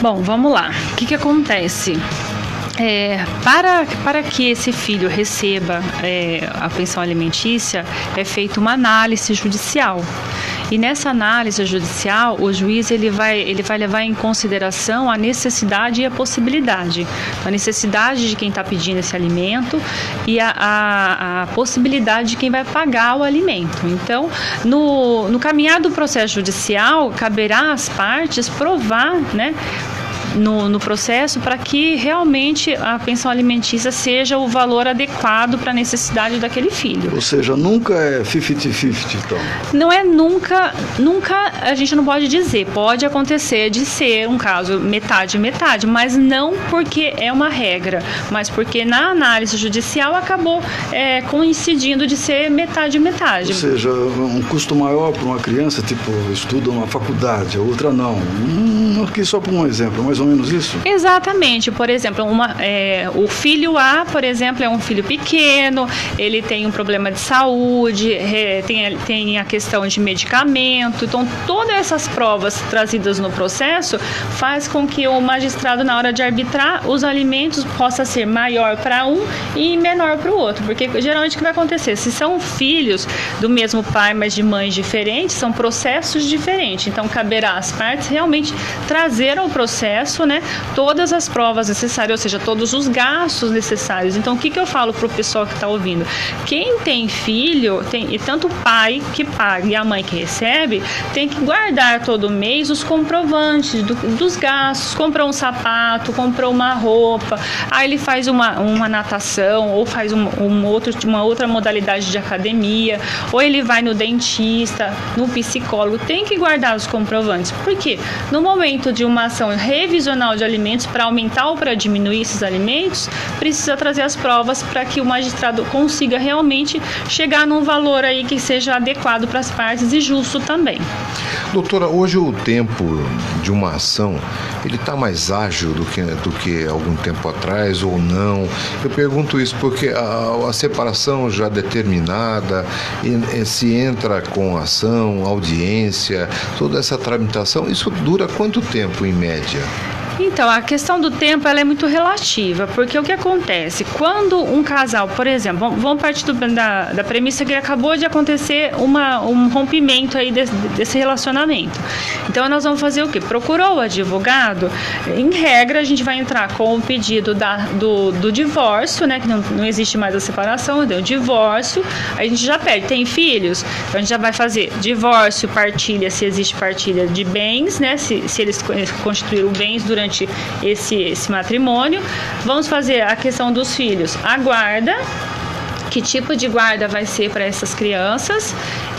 Bom, vamos lá. O que, que acontece? É, para, para que esse filho receba é, a pensão alimentícia, é feita uma análise judicial. E nessa análise judicial, o juiz ele vai, ele vai levar em consideração a necessidade e a possibilidade. A necessidade de quem está pedindo esse alimento e a, a, a, possibilidade de quem vai pagar o alimento. Então, no, no caminhar do processo judicial, caberá às partes provar né, no, no processo para que realmente a pensão alimentícia seja o valor adequado para a necessidade daquele filho. Ou seja, nunca é 50-50, então? Não é nunca, nunca a gente não pode dizer. Pode acontecer de ser um caso metade metade, mas não porque é uma regra, mas porque na análise judicial acabou é, coincidindo de ser metade metade. Ou seja, um custo maior para uma criança, tipo, estuda uma faculdade, a outra não. Hum, aqui só por um exemplo, mais ou menos isso? Exatamente. Por exemplo, uma, é, o filho A, por exemplo, é um filho pequeno, ele tem um problema de saúde, é, tem, tem a questão de medicamento. Então, todas essas provas trazidas no processo faz com que o magistrado, na hora de arbitrar os alimentos, possa ser maior para um e menor para o outro. Porque geralmente o que vai acontecer? Se são filhos do mesmo pai, mas de mães diferentes, são processos diferentes. Então, caberá às partes realmente trazer ao processo né, todas as provas necessárias, ou seja, todos os gastos necessários. Então, o que, que eu falo para o pessoal que está ouvindo? Quem tem filho, tem, e tanto o pai que paga e a mãe que recebe, tem que guardar todo mês os comprovantes do, dos gastos. Comprou um sapato, comprou uma roupa, aí ele faz uma, uma natação ou faz um, um outro, uma outra modalidade de academia, ou ele vai no dentista, no psicólogo, tem que guardar os comprovantes. Por quê? No momento de uma ação revisional de alimentos para aumentar ou para diminuir esses alimentos, precisa trazer as provas para que o magistrado consiga realmente chegar num valor aí que seja adequado para as partes e justo também. Doutora, hoje o tempo de uma ação ele está mais ágil do que, do que algum tempo atrás ou não? Eu pergunto isso porque a, a separação já determinada, e, e se entra com ação, audiência, toda essa tramitação, isso dura quanto tempo em média? Então, a questão do tempo ela é muito relativa, porque o que acontece? Quando um casal, por exemplo, vamos partir do, da, da premissa que acabou de acontecer uma, um rompimento aí desse, desse relacionamento. Então, nós vamos fazer o quê? Procurou o advogado, em regra, a gente vai entrar com o pedido da, do, do divórcio, né? Que não, não existe mais a separação, deu divórcio, a gente já pede, tem filhos? Então, a gente já vai fazer divórcio, partilha, se existe partilha de bens, né? Se, se eles constituíram bens durante durante esse, esse matrimônio. Vamos fazer a questão dos filhos. A guarda, que tipo de guarda vai ser para essas crianças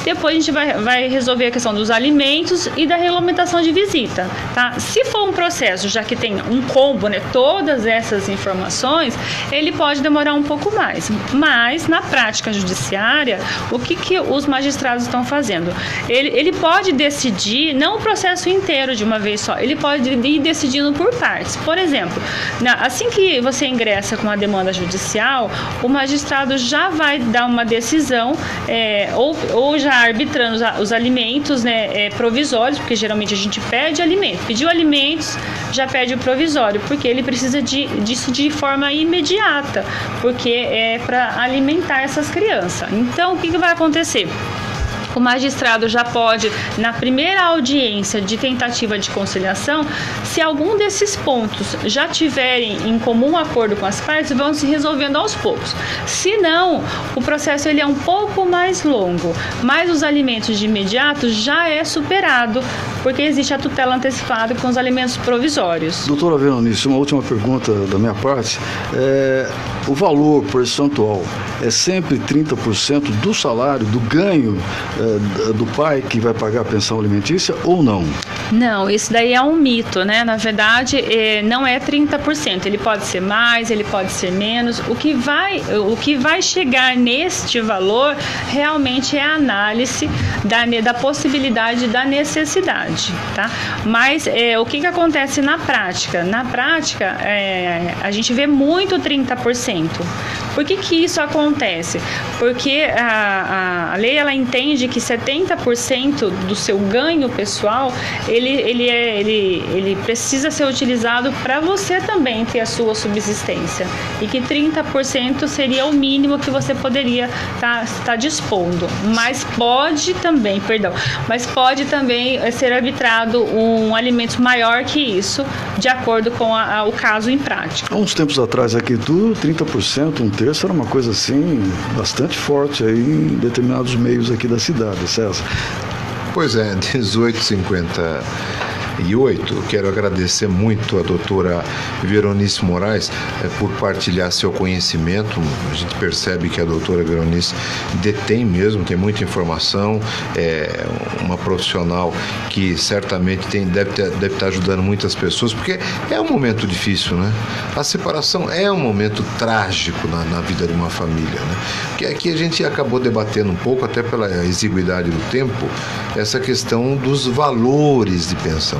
depois a gente vai, vai resolver a questão dos alimentos e da regulamentação de visita, tá? Se for um processo, já que tem um combo, né, todas essas informações, ele pode demorar um pouco mais. Mas na prática judiciária, o que, que os magistrados estão fazendo? Ele, ele pode decidir, não o processo inteiro de uma vez só, ele pode ir decidindo por partes. Por exemplo, na, assim que você ingressa com a demanda judicial, o magistrado já vai dar uma decisão, é, ou, ou já arbitrando os, os alimentos né, é, provisórios, porque geralmente a gente pede alimento. Pediu alimentos, já pede o provisório, porque ele precisa de, disso de forma imediata, porque é para alimentar essas crianças. Então, o que, que vai acontecer? O magistrado já pode, na primeira audiência de tentativa de conciliação, se algum desses pontos já tiverem em comum acordo com as partes, vão se resolvendo aos poucos. Se não, o processo ele é um pouco mais longo, mas os alimentos de imediato já é superado, porque existe a tutela antecipada com os alimentos provisórios. Doutora Veronice, uma última pergunta da minha parte. É, o valor percentual é sempre 30% do salário, do ganho é, do pai que vai pagar a pensão alimentícia ou não? Não, isso daí é um mito, né? Na verdade, é, não é 30%. Ele pode ser mais, ele pode ser menos. O que vai, o que vai chegar neste valor realmente é a análise da, da possibilidade da necessidade, tá? Mas é, o que, que acontece na prática? Na prática, é, a gente vê muito 30%. Por que, que isso acontece? Porque a, a lei ela entende que 70% do seu ganho pessoal ele, ele, é, ele, ele precisa ser utilizado para você também ter a sua subsistência e que 30% seria o mínimo que você poderia estar tá, tá dispondo. Mas pode também, perdão, mas pode também eh, ser arbitrado um alimento maior que isso, de acordo com a, a, o caso em prática. Há uns tempos atrás aqui, tudo 30%, um terço era uma coisa assim bastante forte aí em determinados meios aqui da cidade, César. Pois é, 1850 2008. Quero agradecer muito a doutora Veronice Moraes eh, por partilhar seu conhecimento. A gente percebe que a doutora Veronice detém mesmo, tem muita informação, é uma profissional que certamente tem, deve, ter, deve estar ajudando muitas pessoas, porque é um momento difícil, né? A separação é um momento trágico na, na vida de uma família, né? Que aqui a gente acabou debatendo um pouco, até pela exiguidade do tempo, essa questão dos valores de pensão.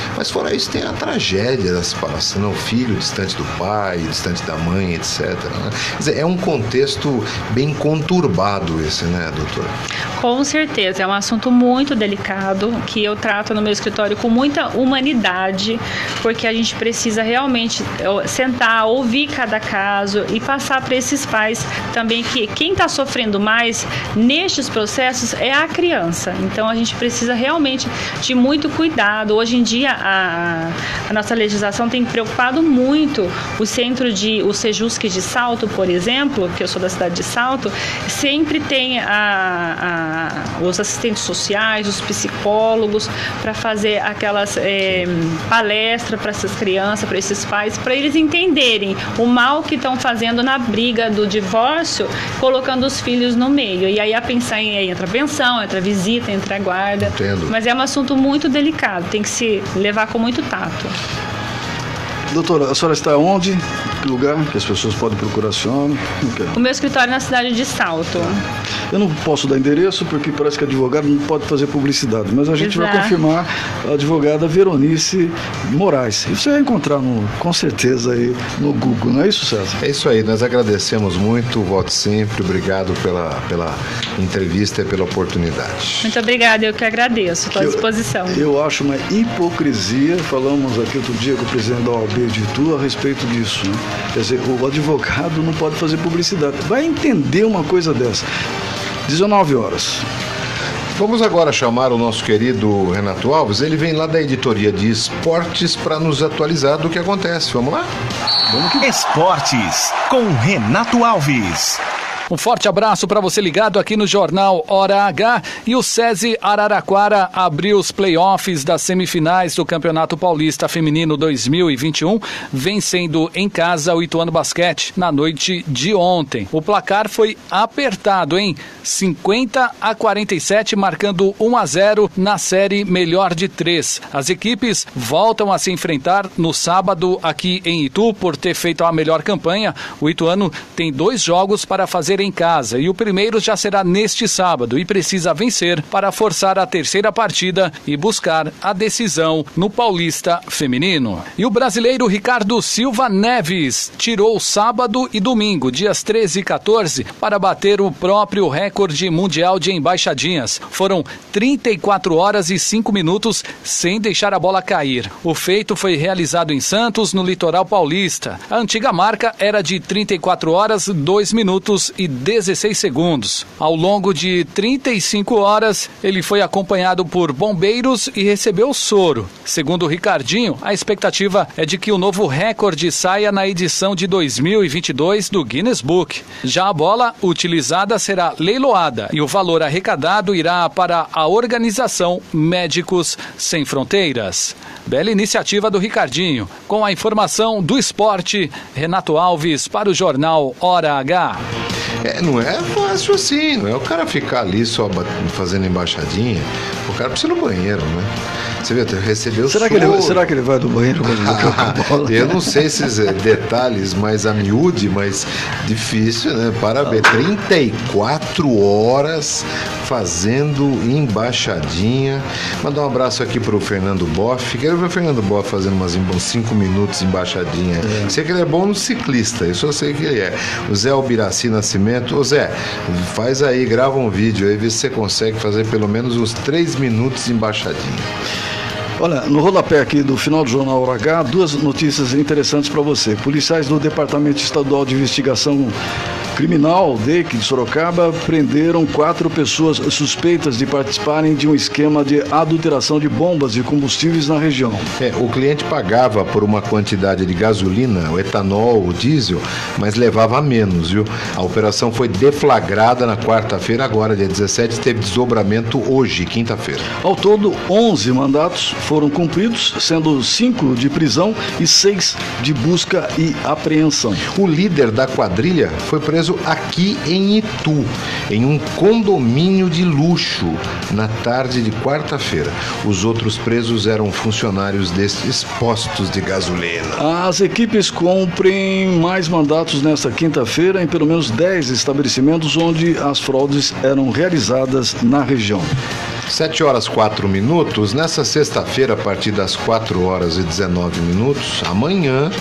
Mas fora isso tem a tragédia da separação, né? o filho distante do pai, distante da mãe, etc. Né? Dizer, é um contexto bem conturbado esse, né, doutora? Com certeza, é um assunto muito delicado que eu trato no meu escritório com muita humanidade, porque a gente precisa realmente sentar, ouvir cada caso e passar para esses pais também que quem está sofrendo mais nestes processos é a criança. Então a gente precisa realmente de muito cuidado. Hoje em dia a, a nossa legislação tem preocupado muito o centro de o Sejusc de Salto, por exemplo, que eu sou da cidade de Salto, sempre tem a, a, os assistentes sociais, os psicólogos para fazer aquelas é, palestras para essas crianças, para esses pais, para eles entenderem o mal que estão fazendo na briga do divórcio, colocando os filhos no meio. E aí a pensão entra a pensão, entra a visita, entra a guarda. Entendo. Mas é um assunto muito delicado, tem que se levar com muito tato. Doutora, a senhora está onde? Que lugar que as pessoas podem procurar a senhora? O meu escritório é na cidade de Salto. Eu não posso dar endereço porque parece que advogado não pode fazer publicidade, mas a gente Exato. vai confirmar a advogada Veronice Moraes. E você vai encontrar no, com certeza aí no Google, não é isso, César? É isso aí, nós agradecemos muito, volte sempre, obrigado pela, pela entrevista e pela oportunidade. Muito obrigada, eu que agradeço. Estou à disposição. Eu, eu acho uma hipocrisia, falamos aqui outro dia com o presidente da OAB de Itu a respeito disso. Né? Quer dizer, o advogado não pode fazer publicidade. Vai entender uma coisa dessa. 19 horas. Vamos agora chamar o nosso querido Renato Alves. Ele vem lá da editoria de esportes para nos atualizar do que acontece. Vamos lá? Esportes com Renato Alves. Um forte abraço para você ligado aqui no Jornal Hora H. E o SESI Araraquara abriu os playoffs das semifinais do Campeonato Paulista Feminino 2021, vencendo em casa o Ituano Basquete na noite de ontem. O placar foi apertado em 50 a 47, marcando 1 a 0 na série melhor de três. As equipes voltam a se enfrentar no sábado aqui em Itu por ter feito a melhor campanha. O Ituano tem dois jogos para fazer em casa e o primeiro já será neste sábado e precisa vencer para forçar a terceira partida e buscar a decisão no Paulista Feminino. E o brasileiro Ricardo Silva Neves tirou sábado e domingo, dias 13 e 14, para bater o próprio recorde mundial de embaixadinhas. Foram 34 horas e 5 minutos sem deixar a bola cair. O feito foi realizado em Santos, no litoral paulista. A antiga marca era de 34 horas, 2 minutos e 16 segundos. Ao longo de 35 horas, ele foi acompanhado por bombeiros e recebeu soro. Segundo o Ricardinho, a expectativa é de que o novo recorde saia na edição de 2022 do Guinness Book. Já a bola utilizada será leiloada e o valor arrecadado irá para a organização Médicos Sem Fronteiras. Bela iniciativa do Ricardinho. Com a informação do esporte, Renato Alves para o jornal Hora H. É, não é fácil assim, não é o cara ficar ali só fazendo embaixadinha. O cara precisa ir no banheiro, né? Você vê, recebeu Será que, ele, será que ele vai do banheiro quando a bola? Eu não sei esses eh, detalhes mais a miúde, mas difícil, né? Parabéns. 34 horas fazendo embaixadinha. Mandar um abraço aqui pro Fernando Boff. Quero ver o Fernando Boff fazendo umas 5 minutos embaixadinha. Sei que ele é bom no ciclista, isso eu sei que ele é. O Zé Albiraci Nascimento. Ô Zé, faz aí, grava um vídeo aí, vê se você consegue fazer pelo menos uns 3 minutos embaixadinha. Olha, no rodapé aqui do final do Jornal H, duas notícias interessantes para você. Policiais do Departamento Estadual de Investigação Criminal, DEIC, de Sorocaba, prenderam quatro pessoas suspeitas de participarem de um esquema de adulteração de bombas de combustíveis na região. É, o cliente pagava por uma quantidade de gasolina, o etanol, o diesel, mas levava menos, viu? A operação foi deflagrada na quarta-feira, agora, dia 17, teve desdobramento hoje, quinta-feira. Ao todo, 11 mandatos foram cumpridos, sendo cinco de prisão e seis de busca e apreensão. O líder da quadrilha foi preso aqui em Itu, em um condomínio de luxo, na tarde de quarta-feira. Os outros presos eram funcionários destes postos de gasolina. As equipes cumprem mais mandatos nesta quinta-feira em pelo menos 10 estabelecimentos onde as fraudes eram realizadas na região. 7 horas 4 minutos. Nessa sexta-feira, a partir das 4 horas e 19 minutos, amanhã,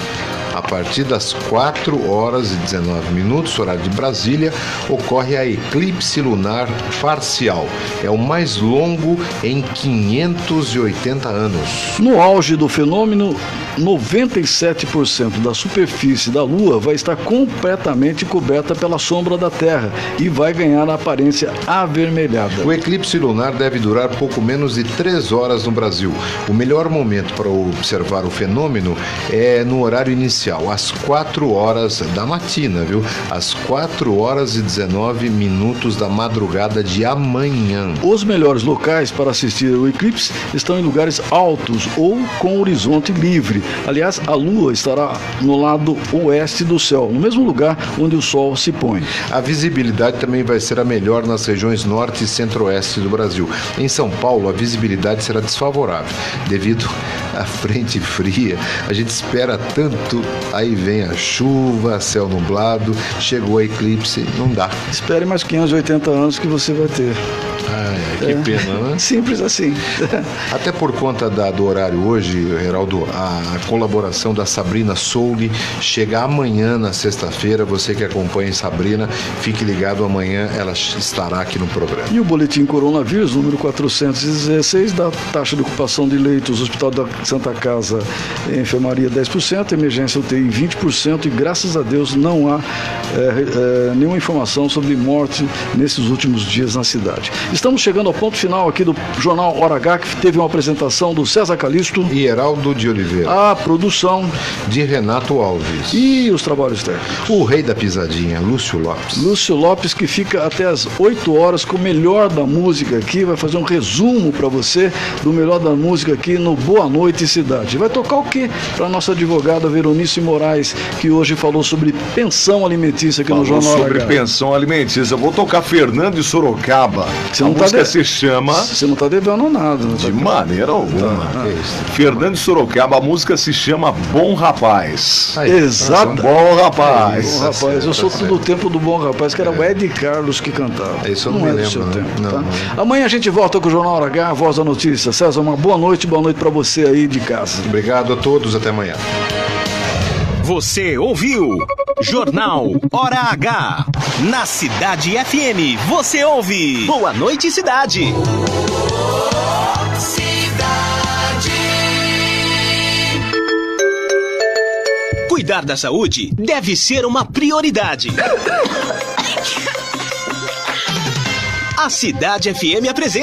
a partir das 4 horas e 19 minutos, horário de Brasília, ocorre a eclipse lunar parcial. É o mais longo em 580 anos. No auge do fenômeno, 97% da superfície da Lua vai estar completamente coberta pela sombra da Terra e vai ganhar a aparência avermelhada. O eclipse lunar deve durar pouco menos de 3 horas no Brasil. O melhor momento para observar o fenômeno é no horário inicial, às 4 horas da matina, viu? Às 4 horas e 19 minutos da madrugada de amanhã. Os melhores locais para assistir o eclipse estão em lugares altos ou com horizonte livre. Aliás, a Lua estará no lado oeste do céu, no mesmo lugar onde o Sol se põe. A visibilidade também vai ser a melhor nas regiões norte e centro-oeste do Brasil. Em São Paulo, a visibilidade será desfavorável devido à frente fria. A gente espera tanto, aí vem a chuva, céu nublado, chegou a eclipse, não dá. Espere mais 580 anos que você vai ter. Ai, que pena, né? Simples assim. Até por conta da- do horário hoje, Geraldo, a, a colaboração da Sabrina Souli chega amanhã, na sexta-feira. Você que acompanha Sabrina, fique ligado, amanhã ela estará aqui no programa. E o boletim coronavírus, número 416, da taxa de ocupação de leitos, Hospital da Santa Casa, enfermaria 10%, emergência UTI 20%, e graças a Deus não há é, é, nenhuma informação sobre morte nesses últimos dias na cidade. Estamos chegando ao ponto final aqui do Jornal Hora H, que teve uma apresentação do César Calisto. E Heraldo de Oliveira. A produção de Renato Alves. E os trabalhos técnicos. O rei da pisadinha, Lúcio Lopes. Lúcio Lopes, que fica até as 8 horas com o melhor da música aqui, vai fazer um resumo para você do melhor da música aqui no Boa Noite Cidade. Vai tocar o quê? Para nossa advogada Veronice Moraes, que hoje falou sobre pensão alimentícia aqui no Falou Jornal sobre H. pensão alimentícia. Vou tocar Fernando e Sorocaba. Você a não tá música de- se chama. Você não está devendo nada. não tá De devendo. maneira alguma. Ah, Fernando e Sorocaba, a música se chama Bom Rapaz. Exato. Bom Rapaz. Bom rapaz, eu sou do tempo do bom rapaz, que era o Ed Carlos que cantava. Isso eu não não me é do lembro, seu não. tempo, Não, tá? não. Amanhã a gente volta com o Jornal H, a Voz da Notícia. César, uma boa noite, boa noite para você aí de casa. Obrigado a todos, até amanhã. Você ouviu Jornal Hora H. Na Cidade FM, você ouve. Boa noite, cidade. Cidade. Cuidar da saúde deve ser uma prioridade. A Cidade FM apresenta.